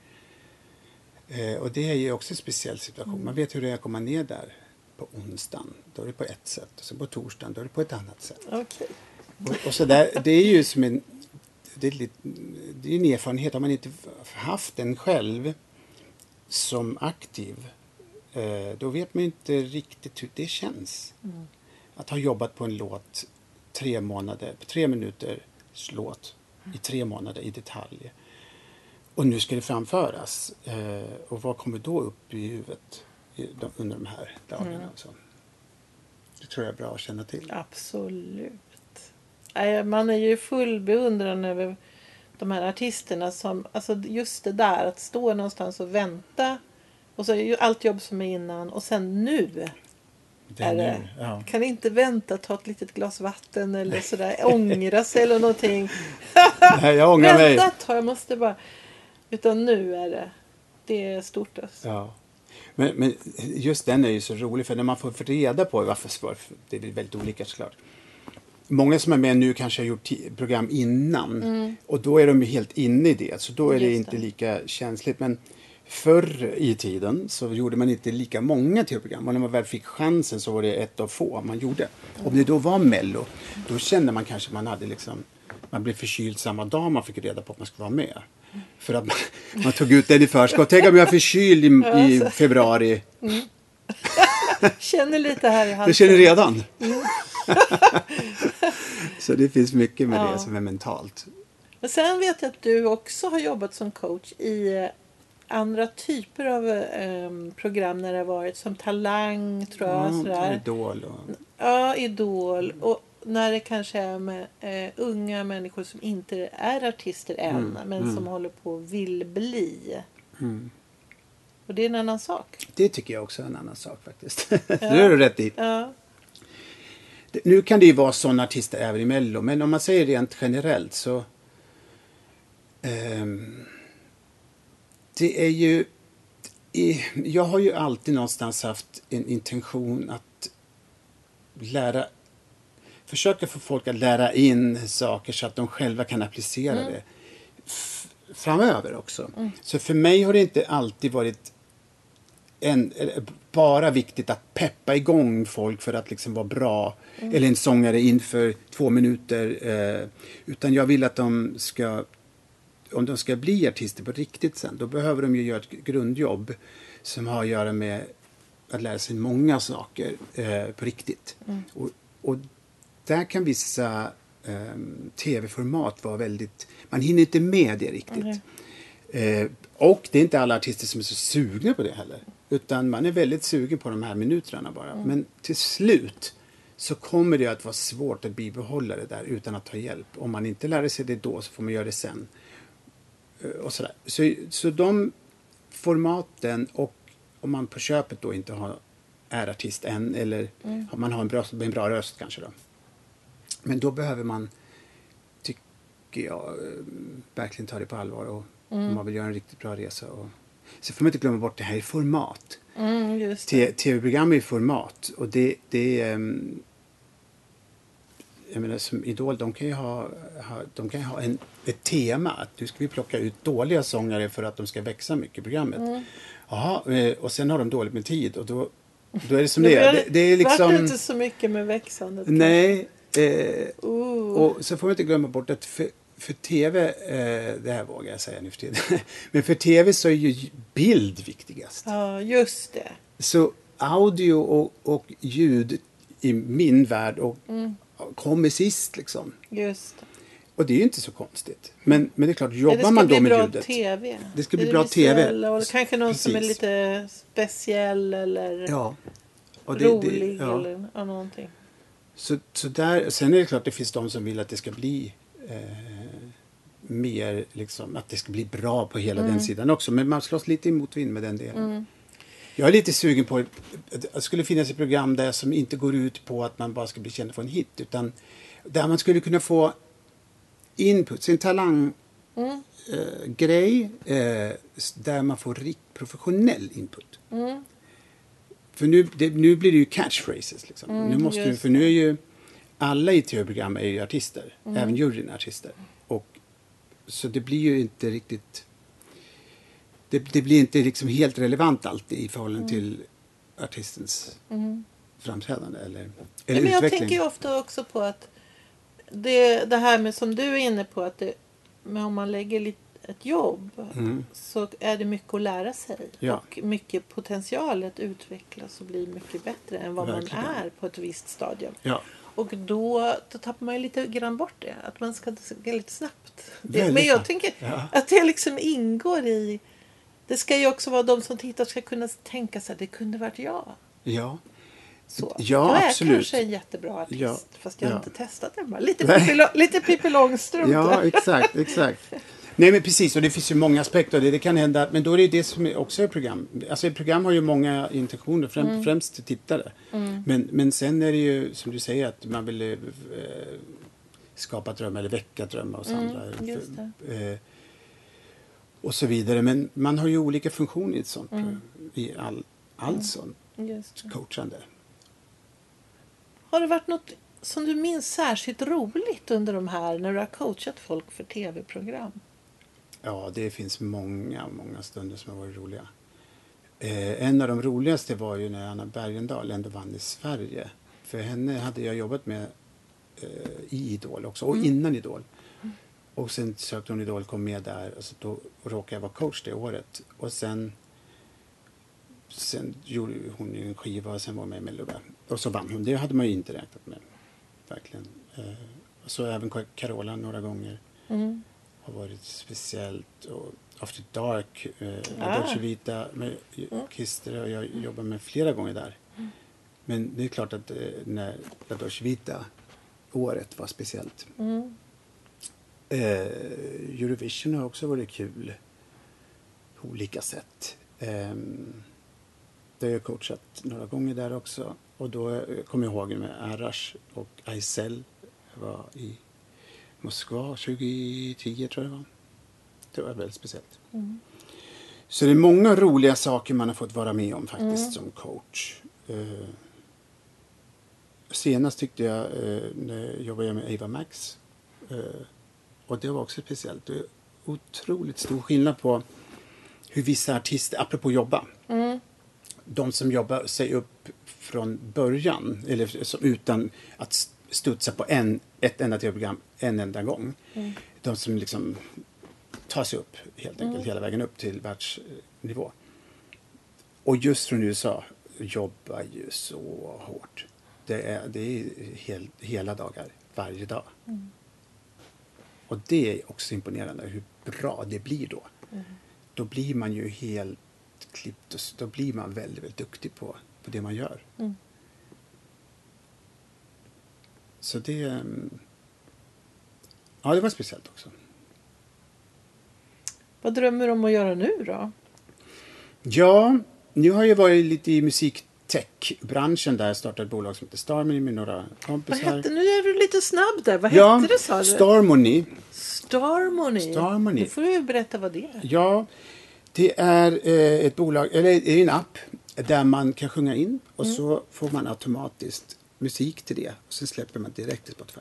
Eh, och det är ju också en speciell situation. Man vet hur det är att komma ner där på onsdagen. Då är det på ett sätt. Och sen på torsdagen, då är det på ett annat sätt. Okej. Och, och så där, det är ju som en, det är, lite, det är en erfarenhet. Har man inte haft den själv som aktiv, då vet man inte riktigt hur det känns. Att ha jobbat på en låt tre månader, tre minuters låt i tre månader i detalj. Och nu ska det framföras. Eh, och vad kommer då upp i huvudet under de här dagarna? och Så. Det tror jag är bra att känna till. Absolut. Man är ju full beundran över de här artisterna som, alltså just det där att stå någonstans och vänta och så är ju allt jobb som är innan och sen nu Det är nu, det. ja. Kan inte vänta, ta ett litet glas vatten eller sådär, ångra sig eller någonting. Nej, jag ångrar mig. Vänta ett jag måste bara. Utan nu är det, det är stort alltså. Ja. Men, men just den är ju så rolig för när man får få reda på varför det är väldigt olika såklart. Många som är med nu kanske har gjort program innan och då är de ju helt inne i det så då är det Mm. Just inte det. lika känsligt. Men förr i tiden så gjorde man inte lika många tv-program och när man väl fick chansen så var det ett av få man gjorde. Om det då var Mello då kände man kanske man hade liksom man blev förkyld samma dag man fick reda på att man skulle vara med. För att man, man tog ut den i förskott. Tänk om jag är förkyld i, i februari. Känner lite här i halsen. Du känner redan? så det finns mycket med Ja. det som är mentalt. Men sen vet jag att du också har jobbat som coach i andra typer av eh, program när det har varit som Talang tror jag. Ja, sådär. Idol och... Ja, Idol. Och när det kanske är med eh, unga människor som inte är artister än men som håller på och vill bli. Mm. Och det är en annan sak. Det tycker jag också är en annan sak faktiskt. det har du rätt i. Ja. Nu kan det ju vara sådana artister även i Mello, men om man säger rent generellt så... ehm, det är ju... Jag har ju alltid någonstans haft en intention att lära... Försöka få folk att lära in saker så att de själva kan applicera det f- framöver också. Så för mig har det inte alltid varit en, bara viktigt att peppa igång folk för att liksom vara bra. Eller en sångare inför två minuter. Eh, utan jag vill att de ska, om de ska bli artister på riktigt sen, då behöver de ju göra ett grundjobb som har att göra med att lära sig många saker eh, på riktigt. Och, och där kan vissa eh, tv-format vara väldigt, man hinner inte med det riktigt. Eh, och det är inte alla artister som är så sugna på det heller. Utan man är väldigt sugen på de här minuterna bara. Men till slut så kommer det att vara svårt att bibehålla det där utan att ta hjälp. Om man inte lär sig det då så får man göra det sen. Och sådär. Så, så de formaten och om man på köpet då inte har, är artist än eller om man har en bra, en bra röst kanske då. Men då behöver man, tycker jag, eh, verkligen ta det på allvar och om man vill göra en riktigt bra resa. Och, så får man inte glömma bort det här i format. Mm, Tv-program är format och det, det är... Jag menar som Idol, de kan ju ha, ha, de kan ha en, ett tema. Att nu ska vi plocka ut dåliga sångare för att de ska växa mycket i programmet. Jaha, eh, och sen har de dåligt med tid och då, då är det som det är. Det, det är det liksom... inte så mycket med växandet? Nej. Eh, och så får man inte glömma bort att för, för tv, eh, det här vågar jag säga nu för tiden, men för tv så är ju bild viktigast. Ja, just det. Så audio och, och ljud i min värld och, kommer sist liksom. Just det. Och det är ju inte så konstigt. Men, men det är klart, jobbar det ska man då bli med bra ljudet. TV. Det ska bli bra TV. Och kanske någon som är Precis. lite speciell eller Ja. Det- rolig det, ja. eller ja, någonting. Så, så där, sen är det klart det finns de som vill att det ska bli eh, mer, liksom, att det ska bli bra på hela Mm. den sidan också. Men man slåss lite emot vind med den delen. Jag är lite sugen på att det skulle finnas ett program där som inte går ut på att man bara ska bli känd få en hit. Utan där man skulle kunna få input, sin talang Mm. eh, grej eh, där man får rikt professionell input. Mm. För nu, det, nu blir det ju catchphrases. Liksom. nu måste, du- Mm, för nu är ju alla i tv-program är ju artister. Även juryn är artister. Och, så det blir ju inte riktigt... Det, det blir inte liksom helt relevant alltid i förhållande till artistens framträdande eller, eller Nej, men jag utveckling. tänker ju ofta också på att det, det här med som du är inne på att det, men om man lägger lite, ett jobb Mm. så är det mycket att lära sig. Ja. Och mycket potential att utvecklas och bli mycket bättre än vad Verkligen. man är på ett visst stadium. Ja. Och då, då tappar man ju lite grann bort det. Att man ska gå lite snabbt. Det, men jag tänker Ja. att det liksom ingår i... Det ska ju också vara de som tittar ska kunna tänka sig att det kunde varit jag. Ja. Så. Ja, jag är absolut. kanske en jättebra artist. Ja, Fast jag har ja. inte testat bara. Lite. Pippi, Lo- lite Pippi Långstrump. Ja, exakt, exakt. Nej men precis, och det finns ju många aspekter det. Det kan hända, men då är det det som också är program. Alltså ett program har ju många intentioner, främ, Mm. främst till tittare. Men, men sen är det ju som du säger att man vill eh, skapa drömmar eller väcka drömmar hos andra. Mm, just Eh, och så vidare. Men man har ju olika funktioner i ett sånt Mm. I all, allt sånt Just det. coachande. Har det varit något som du minns särskilt roligt under de här när du har coachat folk för tv-program? Ja, det finns många, många stunder som har varit roliga. Eh, en av de roligaste var ju när Anna Bergendahl ändå vann i Sverige. För henne hade jag jobbat med eh, i Idol också, och innan Idol. Och sen sökte hon Idol, kom med där och så då råkade jag vara coach det året. Och sen sen gjorde hon ju en skiva och sen var hon med i Melodifestivalen. Och så vann hon. Det hade man ju inte räknat med. Verkligen. Eh, och så även Carola några gånger. Mm. Har varit speciellt. Och After Dark, eh, Ah. Dolce med Mm. Kister och jag jobbar med flera gånger där. Men det är klart att eh, när La Dolce Vita året var speciellt. Mm. Eh, Eurovision har också varit kul på olika sätt. Eh, det har jag coachat några gånger där också. Och då eh, kommer jag ihåg med Arash och Aysel. Jag var i Moskva 2010 tror jag det var. Det var väldigt speciellt. Mm. Så det är många roliga saker man har fått vara med om faktiskt som coach. Eh, senast tyckte jag eh, när jag jobbade med Ava Max. Eh, och det var också speciellt. Det är otroligt stor skillnad på hur vissa artister, apropå jobba, Mm. de som jobbar sig upp från början, eller som, utan att st- studsa på en, ett enda tv-program en enda gång. De som liksom tar sig upp helt enkelt hela vägen upp till världsnivå. Och just från USA jobbar ju så hårt. Det är, det är hel, hela dagar, varje dag. Och det är också imponerande hur bra det blir då. Då blir man ju helt klippt och då blir man väldigt, väldigt duktig på, på det man gör. Mm. Så det... mm, Ja, det var speciellt också. Vad drömmer du om att göra nu då? Ja, nu har jag varit lite i musiktech-branschen där jag startade ett bolag som heter Starmony med några Vad kompisar. hette, nu är du lite snabb där. Vad ja, hette det sa du? Starmony. Starmony. Starmony. Nu får du berätta vad det är. Ja, det är eh, ett bolag, eller det är en app där man kan sjunga in och Mm. så får man automatiskt musik till det och sen släpper man direkt till Spotify.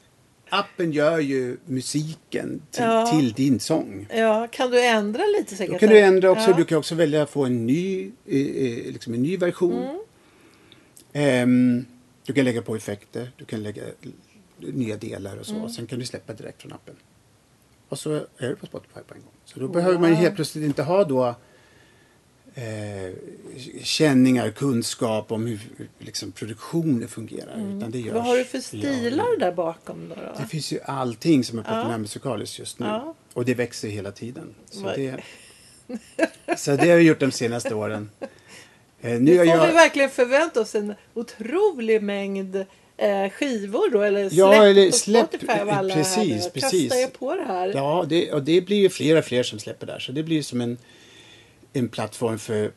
Appen gör ju musiken till, Ja. till din sång. Ja, kan du ändra lite säkert? Då kan du ändra också. Ja. Du kan också välja att få en ny, eh, eh, liksom en ny version. Mm. Ehm, du kan lägga på effekter, du kan lägga nya delar och så. Mm. Sen kan du släppa direkt från appen. Och så är du på Spotify på en gång. Så då behöver man ju helt plötsligt inte ha då eh, känningar, kunskap om hur liksom, produktionen fungerar. Utan det görs. Mm. Vad har du för Ja, stilar där bakom då? då? det finns ju allting som är populärmusikaliskt just nu. Ja. Och det växer hela tiden. Så det, så det har vi gjort de senaste åren. Eh, nu får vi jag, verkligen förvänta oss en otrolig mängd eh, skivor då, eller släpp Ja, eller på släpp- Spotify av alla precis, här precis. Kasta er på det här. ja, det, och det blir ju fler och fler som släpper där. Så det blir som en, en plattform för,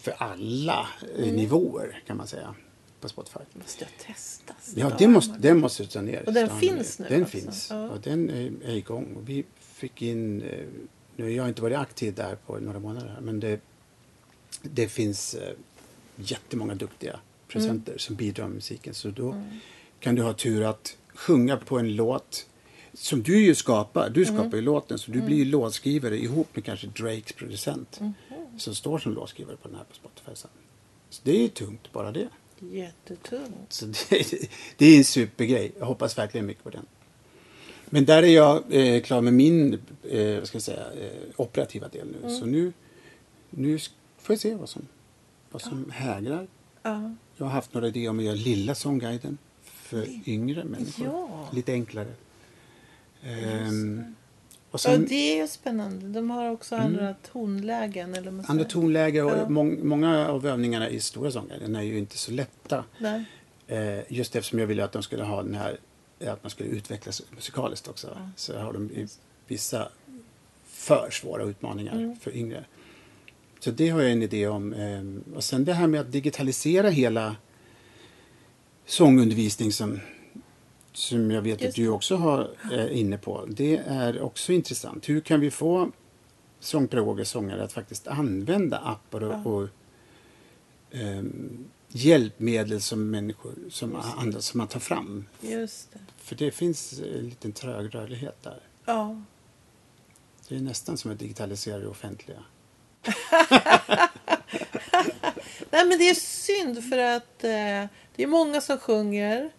för alla eh, Mm. nivåer kan man säga. På Spotify. måste jag testa. Ja, det måste, den måste du ta ner. Och den finns nu Den alltså? finns. Ja. Och den är, igång. Och vi fick in, eh, nu har jag inte varit aktiv där på några månader men det, det finns eh, jättemånga duktiga producenter Mm. som bidrar med musiken. Så då kan du ha tur att sjunga på en låt som du ju skapar. Du Mm. skapar ju låten, så du blir ju låtskrivare ihop med kanske Drakes producent Mm-hmm. som står som låtskrivare på den här på Spotify sen. Så det är ju tungt bara det. Jättetungt. Så det, det är en supergrej. Jag hoppas verkligen mycket på den. Men där är jag eh, klar med min eh, vad ska jag säga, eh, operativa del nu. Mm. Så nu, nu får jag se vad som, vad som hägrar. Ja. Jag har haft några idéer om att göra lilla sångguiden för yngre människor. Ja. Lite enklare. Ehm, och ja, sen Mm. det är ju spännande. De har också andra tonlägen. Eller man andra säger. tonläge och Ja. mång, många av övningarna i stora sångguiden är ju inte så lätta. Nej. Eh, just eftersom jag ville att de skulle ha den här, att man skulle utvecklas musikaliskt också. Så har de vissa för svåra utmaningar Mm. för yngre. Så det har jag en idé om. Eh, och sen det här med att digitalisera hela sångundervisning som, som jag vet Just att du också har eh, inne på. Det är också intressant. Hur kan vi få sångpedagoger, sångare att faktiskt använda appar och, och ehm, hjälpmedel som människor som, andra, som man tar fram. Just det. För det finns en liten trög rörlighet där. Ja. Det är nästan som att digitalisera det offentliga. Nej men det är synd för att eh, det är många som sjunger.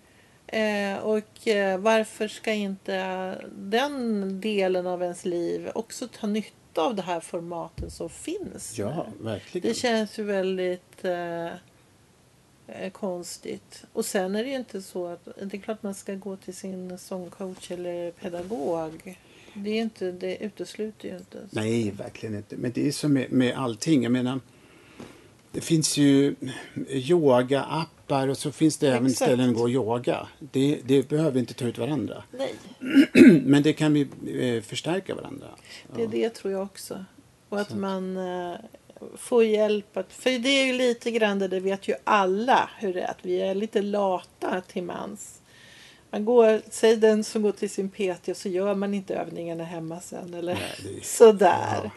Eh, och eh, varför ska inte den delen av ens liv också ta nytta av det här formaten som finns? Ja, verkligen. Det känns ju väldigt eh, eh, konstigt. Och sen är det ju inte så att det är klart man ska gå till sin sångcoach eller pedagog. Det, är inte, det utesluter ju inte. Nej, verkligen inte. Men det är som med, med allting. Jag menar, det finns ju yoga-appar och så finns det även Exakt. ställen att gå och yoga. Det, det behöver inte ta ut varandra. Nej, Men det kan vi eh, förstärka varandra. det är det tror jag också. Och att man eh, får hjälp. Att, för det är ju lite grann det, det vet ju alla hur det är. Att vi är lite lata till mans. Man går, säg den som går till sin PT och så gör man inte övningarna hemma sen. Eller Nej, är- sådär. ja.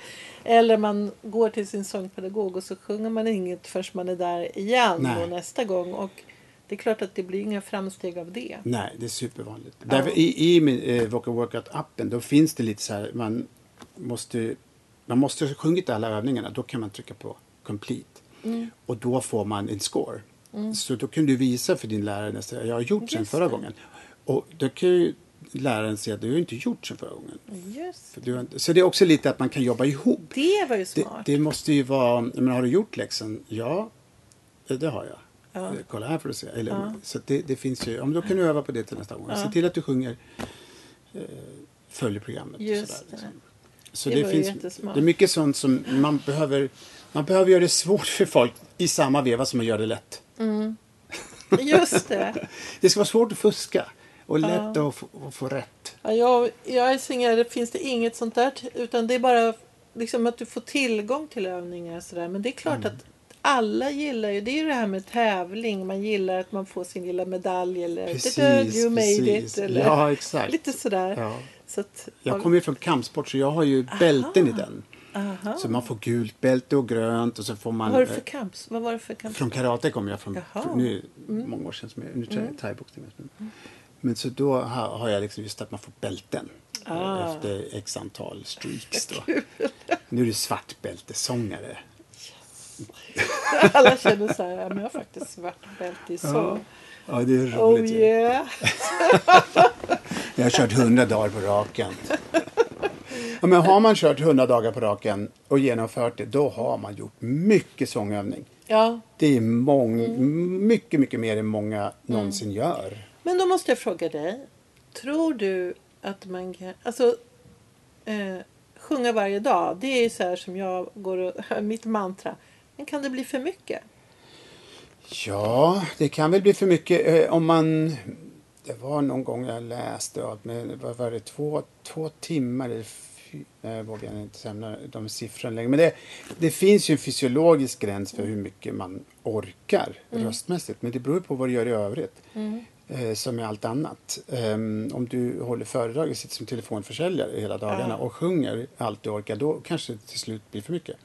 Eller man går till sin sångpedagog och så sjunger man inget förrän man är där igen Nej. och nästa gång. Och det är klart att det blir inga framsteg av det. Nej, det är supervanligt. Därför, I i min, eh, Vocal Workout-appen då finns det lite så här, man måste, man måste ha sjungit alla övningarna. Då kan man trycka på complete. Mm. Och då får man en score. Så då kan du visa för din lärare nästa jag har gjort sen förra det. gången. Och då kan ju läraren säga att du har inte gjort sen förra gången. Just För inte, så det är också lite att man kan jobba ihop. det var ju Det, smart. det måste ju vara, men har du gjort läxan? Ja, det har jag. Ja. Kolla här får du se. Eller, Ja. Så det, det finns ju, men då kan du öva på det till nästa gång. Ja. Se till att du sjunger, eh, följer programmet. Just och sådär, det. liksom. Så Det det, finns, jättesmart. det är mycket sånt som man behöver, man behöver göra det svårt för folk i samma veva som man gör det lätt. Just det. Det ska vara svårt att fuska och lätt att, få, att få rätt. Ja, jag, jag det finns det inget sånt där. Utan det är bara liksom att du får tillgång till övningar och sådär. Men det är klart Mm. att alla gillar ju, det är ju det här med tävling. Man gillar att man får sin lilla medalj eller Precis, "Da-da, you made precis. it. Eller Ja, exakt. lite sådär. Ja. Så att, Jag kommer ju från kampsport så jag har ju bälten i den. Aha. Så man får gult bälte och grönt och så får man... Vad var det eh, för kamp? Vad var det för kamp? Från karate kommer jag från. Mm. från nu, många år sedan som jag, nu tränar jag thaiboxning. Men, men så då har, har jag liksom just att man får bälten. eh, Ah. Efter x antal streaks då. Nu är du svartbältesångare. Alla känner så här, ja, men jag har faktiskt svart bälte i så. Ja, det är roligt. Oh yeah. Jag har kört 100 dagar på raken. Ja, men har man kört 100 dagar på raken och genomfört det, då har man gjort mycket sångövning. Ja, Det är mång, Mm. mycket, mycket mer än många någonsin gör. Men då måste jag fråga dig. Tror du att man kan... Alltså, eh, sjunga varje dag. Det är ju så här som jag går och... Mitt mantra. Men kan det bli för mycket? Ja, det kan väl bli för mycket eh, om man... Det var någon gång jag läste att med, vad var det, två, två timmar eller jag vågar inte säga de siffrorna längre. Men det, det finns ju en fysiologisk gräns för hur mycket man orkar röstmässigt. Men det beror på vad du gör i övrigt. Eh, som med allt annat. Ehm, om du håller föredrag och sitter som telefonförsäljare hela dagarna Ja. och sjunger allt du orkar, då kanske det till slut blir för mycket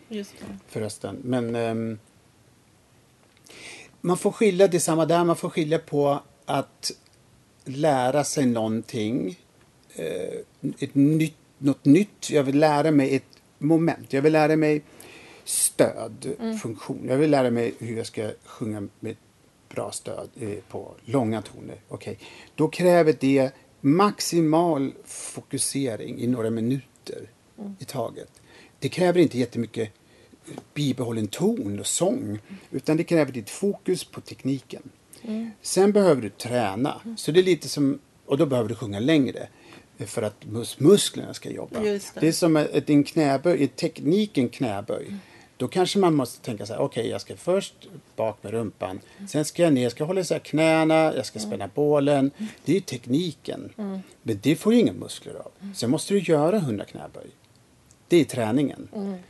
för rösten. Men ehm, man får skilja, det är samma där, man får skilja på att lära sig någonting, eh, ett nytt, något nytt. Jag vill lära mig ett moment. Jag vill lära mig stödfunktion. Jag vill lära mig hur jag ska sjunga med bra stöd eh, på långa toner. Okej, Då kräver det maximal fokusering i några minuter i taget. Det kräver inte jättemycket bibehållen ton och sång. Utan det kräver ditt fokus på tekniken. Sen behöver du träna. Så det är lite som, och då behöver du sjunga längre. För att mus musklerna ska jobba. Det. det är som att din knäböj, tekniken knäböj. Då kanske man måste tänka så här, okej jag ska först bak med rumpan. Sen ska jag ner, jag ska hålla isär knäna, jag ska spänna bålen. Det är ju tekniken. Men det får ju inga muskler av. Sen måste du göra 100 knäböj. Det är träningen.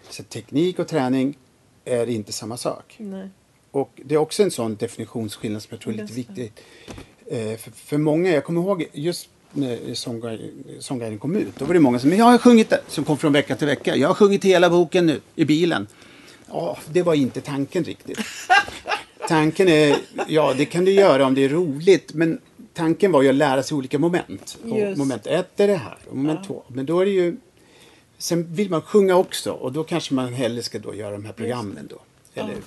Så teknik och träning är inte samma sak. Nej. Och det är också en sån definitionsskillnad som jag tror är lite viktig. Eh, för, för många, jag kommer ihåg just när sångguiden kom ut. Då var det många som, "Men jag har sjungit det, som kom från vecka till vecka. Jag har sjungit hela boken nu i bilen. Ja, det var inte tanken riktigt. Tanken är, ja det kan du göra om det är roligt. Men tanken var ju att lära sig olika moment. Moment ett är det här och moment två. Men då är det ju Sen vill man sjunga också och då kanske man hellre ska då göra de här programmen då. Eller eh,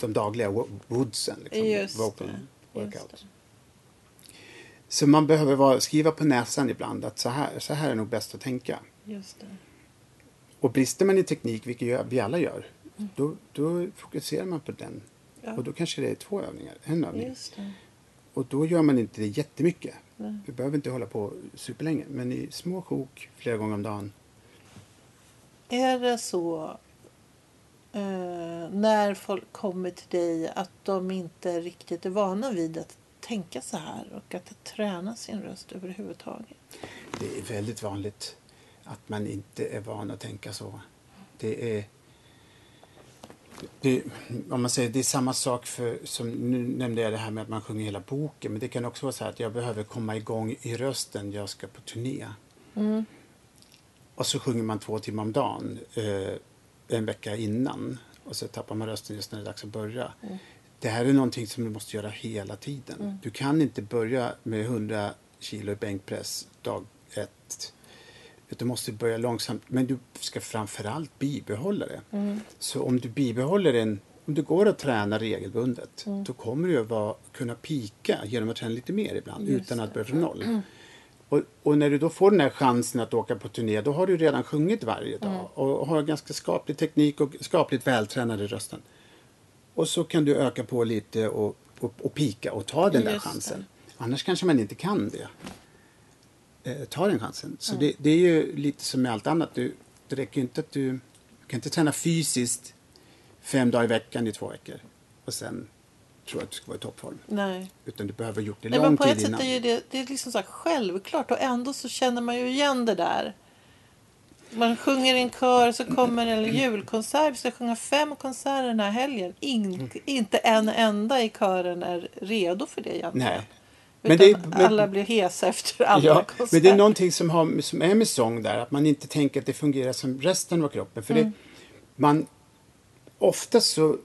de dagliga wo- woodsen, liksom, Just vocal det. Det. Så man behöver vara, skriva på näsan ibland att så här, så här är nog bäst att tänka. Just det. Och brister man i teknik, vilket vi alla gör, då, då fokuserar man på den. Mm. Ja. Och då kanske det är två övningar, en övning. Och då gör man inte det jättemycket. Nej. Vi behöver inte hålla på superlänge, men i små sjok flera gånger om dagen. Är det så eh, när folk kommer till dig att de inte riktigt är vana vid att tänka så här och att träna sin röst överhuvudtaget? Det är väldigt vanligt att man inte är van att tänka så. Det är, det, om man säger, det är samma sak för, som nu nämnde jag det här med att man sjunger hela boken, men det kan också vara så här att jag behöver komma igång i rösten, jag ska på turné. Mm. Och så sjunger man två timmar om dagen eh, en vecka innan och så tappar man rösten just när det är dags att börja. Det här är någonting som du måste göra hela tiden. Du kan inte börja med 100 kilo i bänkpress dag ett. Du måste börja långsamt, men du ska framförallt bibehålla det. Så om du bibehåller en, om du går och tränar regelbundet, då kommer du att vara, kunna pika genom att träna lite mer ibland Just utan att börja från noll. Och, och när du då får den här chansen att åka på turné, då har du redan sjungit varje dag och har ganska skaplig teknik och skapligt vältränad i rösten. Och så kan du öka på lite och, och, och pika och ta den där Just det. chansen. Annars kanske man inte kan det. Eh, ta den chansen. Så det, det är ju lite som med allt annat. Du, det räcker ju inte att du, du kan inte träna fysiskt fem dagar i veckan i två veckor och sen tro att du ska vara i toppform. Nej. Utan du behöver ha gjort det Nej, lång men på tid ett sätt innan. är ju det, det är liksom så självklart och ändå så känner man ju igen det där. Man sjunger i en kör så kommer en julkonsert. Vi ska sjunga fem konserter den här helgen. In, Inte en enda i kören är redo för det egentligen. Nej. Men det- men- alla blir hesa efter alla Ja, konserter. men det är någonting som, har, som är med sång där, att man inte tänker att det fungerar som resten av kroppen. För Mm. det, man, oftast så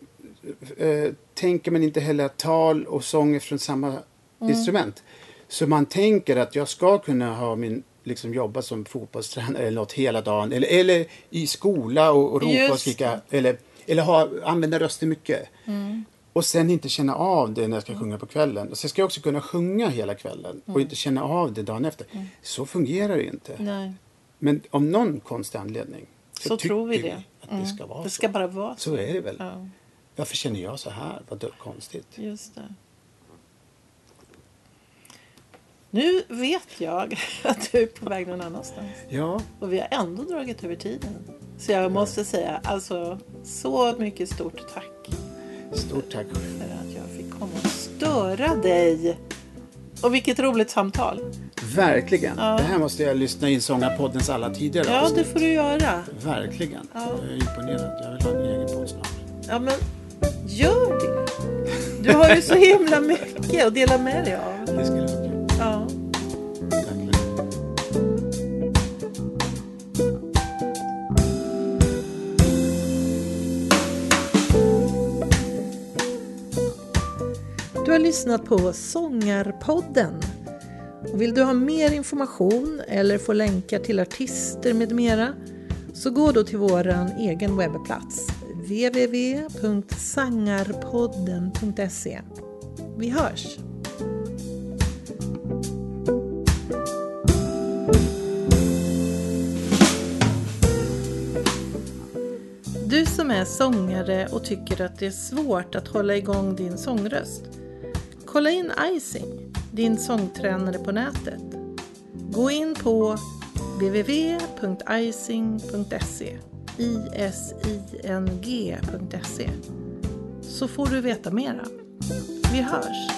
eh, tänker man inte heller att tal och sång är från samma Mm. instrument. Så man tänker att jag ska kunna ha min, liksom jobba som fotbollstränare eller något hela dagen. Eller, eller i skola och, och ropa och Just skrika. Eller, eller ha, använda rösten mycket. Mm. Och sen inte känna av det när jag ska sjunga på kvällen. Och sen ska jag också kunna sjunga hela kvällen och inte känna av det dagen efter. Så fungerar det inte. Mm. Nej, Men av någon konstig anledning så, tycker tror vi det. att Mm. det ska vara det så. ska bara vara så. Så är det väl. Ja, Varför känner jag så här? Vad konstigt. just det. Nu vet jag att du är på väg någon annanstans. Ja, Och vi har ändå dragit över tiden. Så jag måste säga alltså så mycket stort tack stort tack. för att jag fick komma och störa dig. Och vilket roligt samtal. Verkligen. Ja. Det här måste jag lyssna in Sångarpoddens alla tidigare Ja, det får du göra. Verkligen. Ja. Jag är imponerad. Jag vill ha en egen podd snart. Ja, men gör det. Du har ju så himla mycket att dela med dig av. Det skulle har lyssnat på Sångarpodden. Och vill du ha mer information eller få länkar till artister med mera så gå då till vår egen webbplats www.sangarpodden.se. Vi hörs! Du som är sångare och tycker att det är svårt att hålla igång din sångröst. Kolla in Icing, din sångtränare på nätet. Gå in på www.icing.se ising.se så får du veta mera. Vi hörs!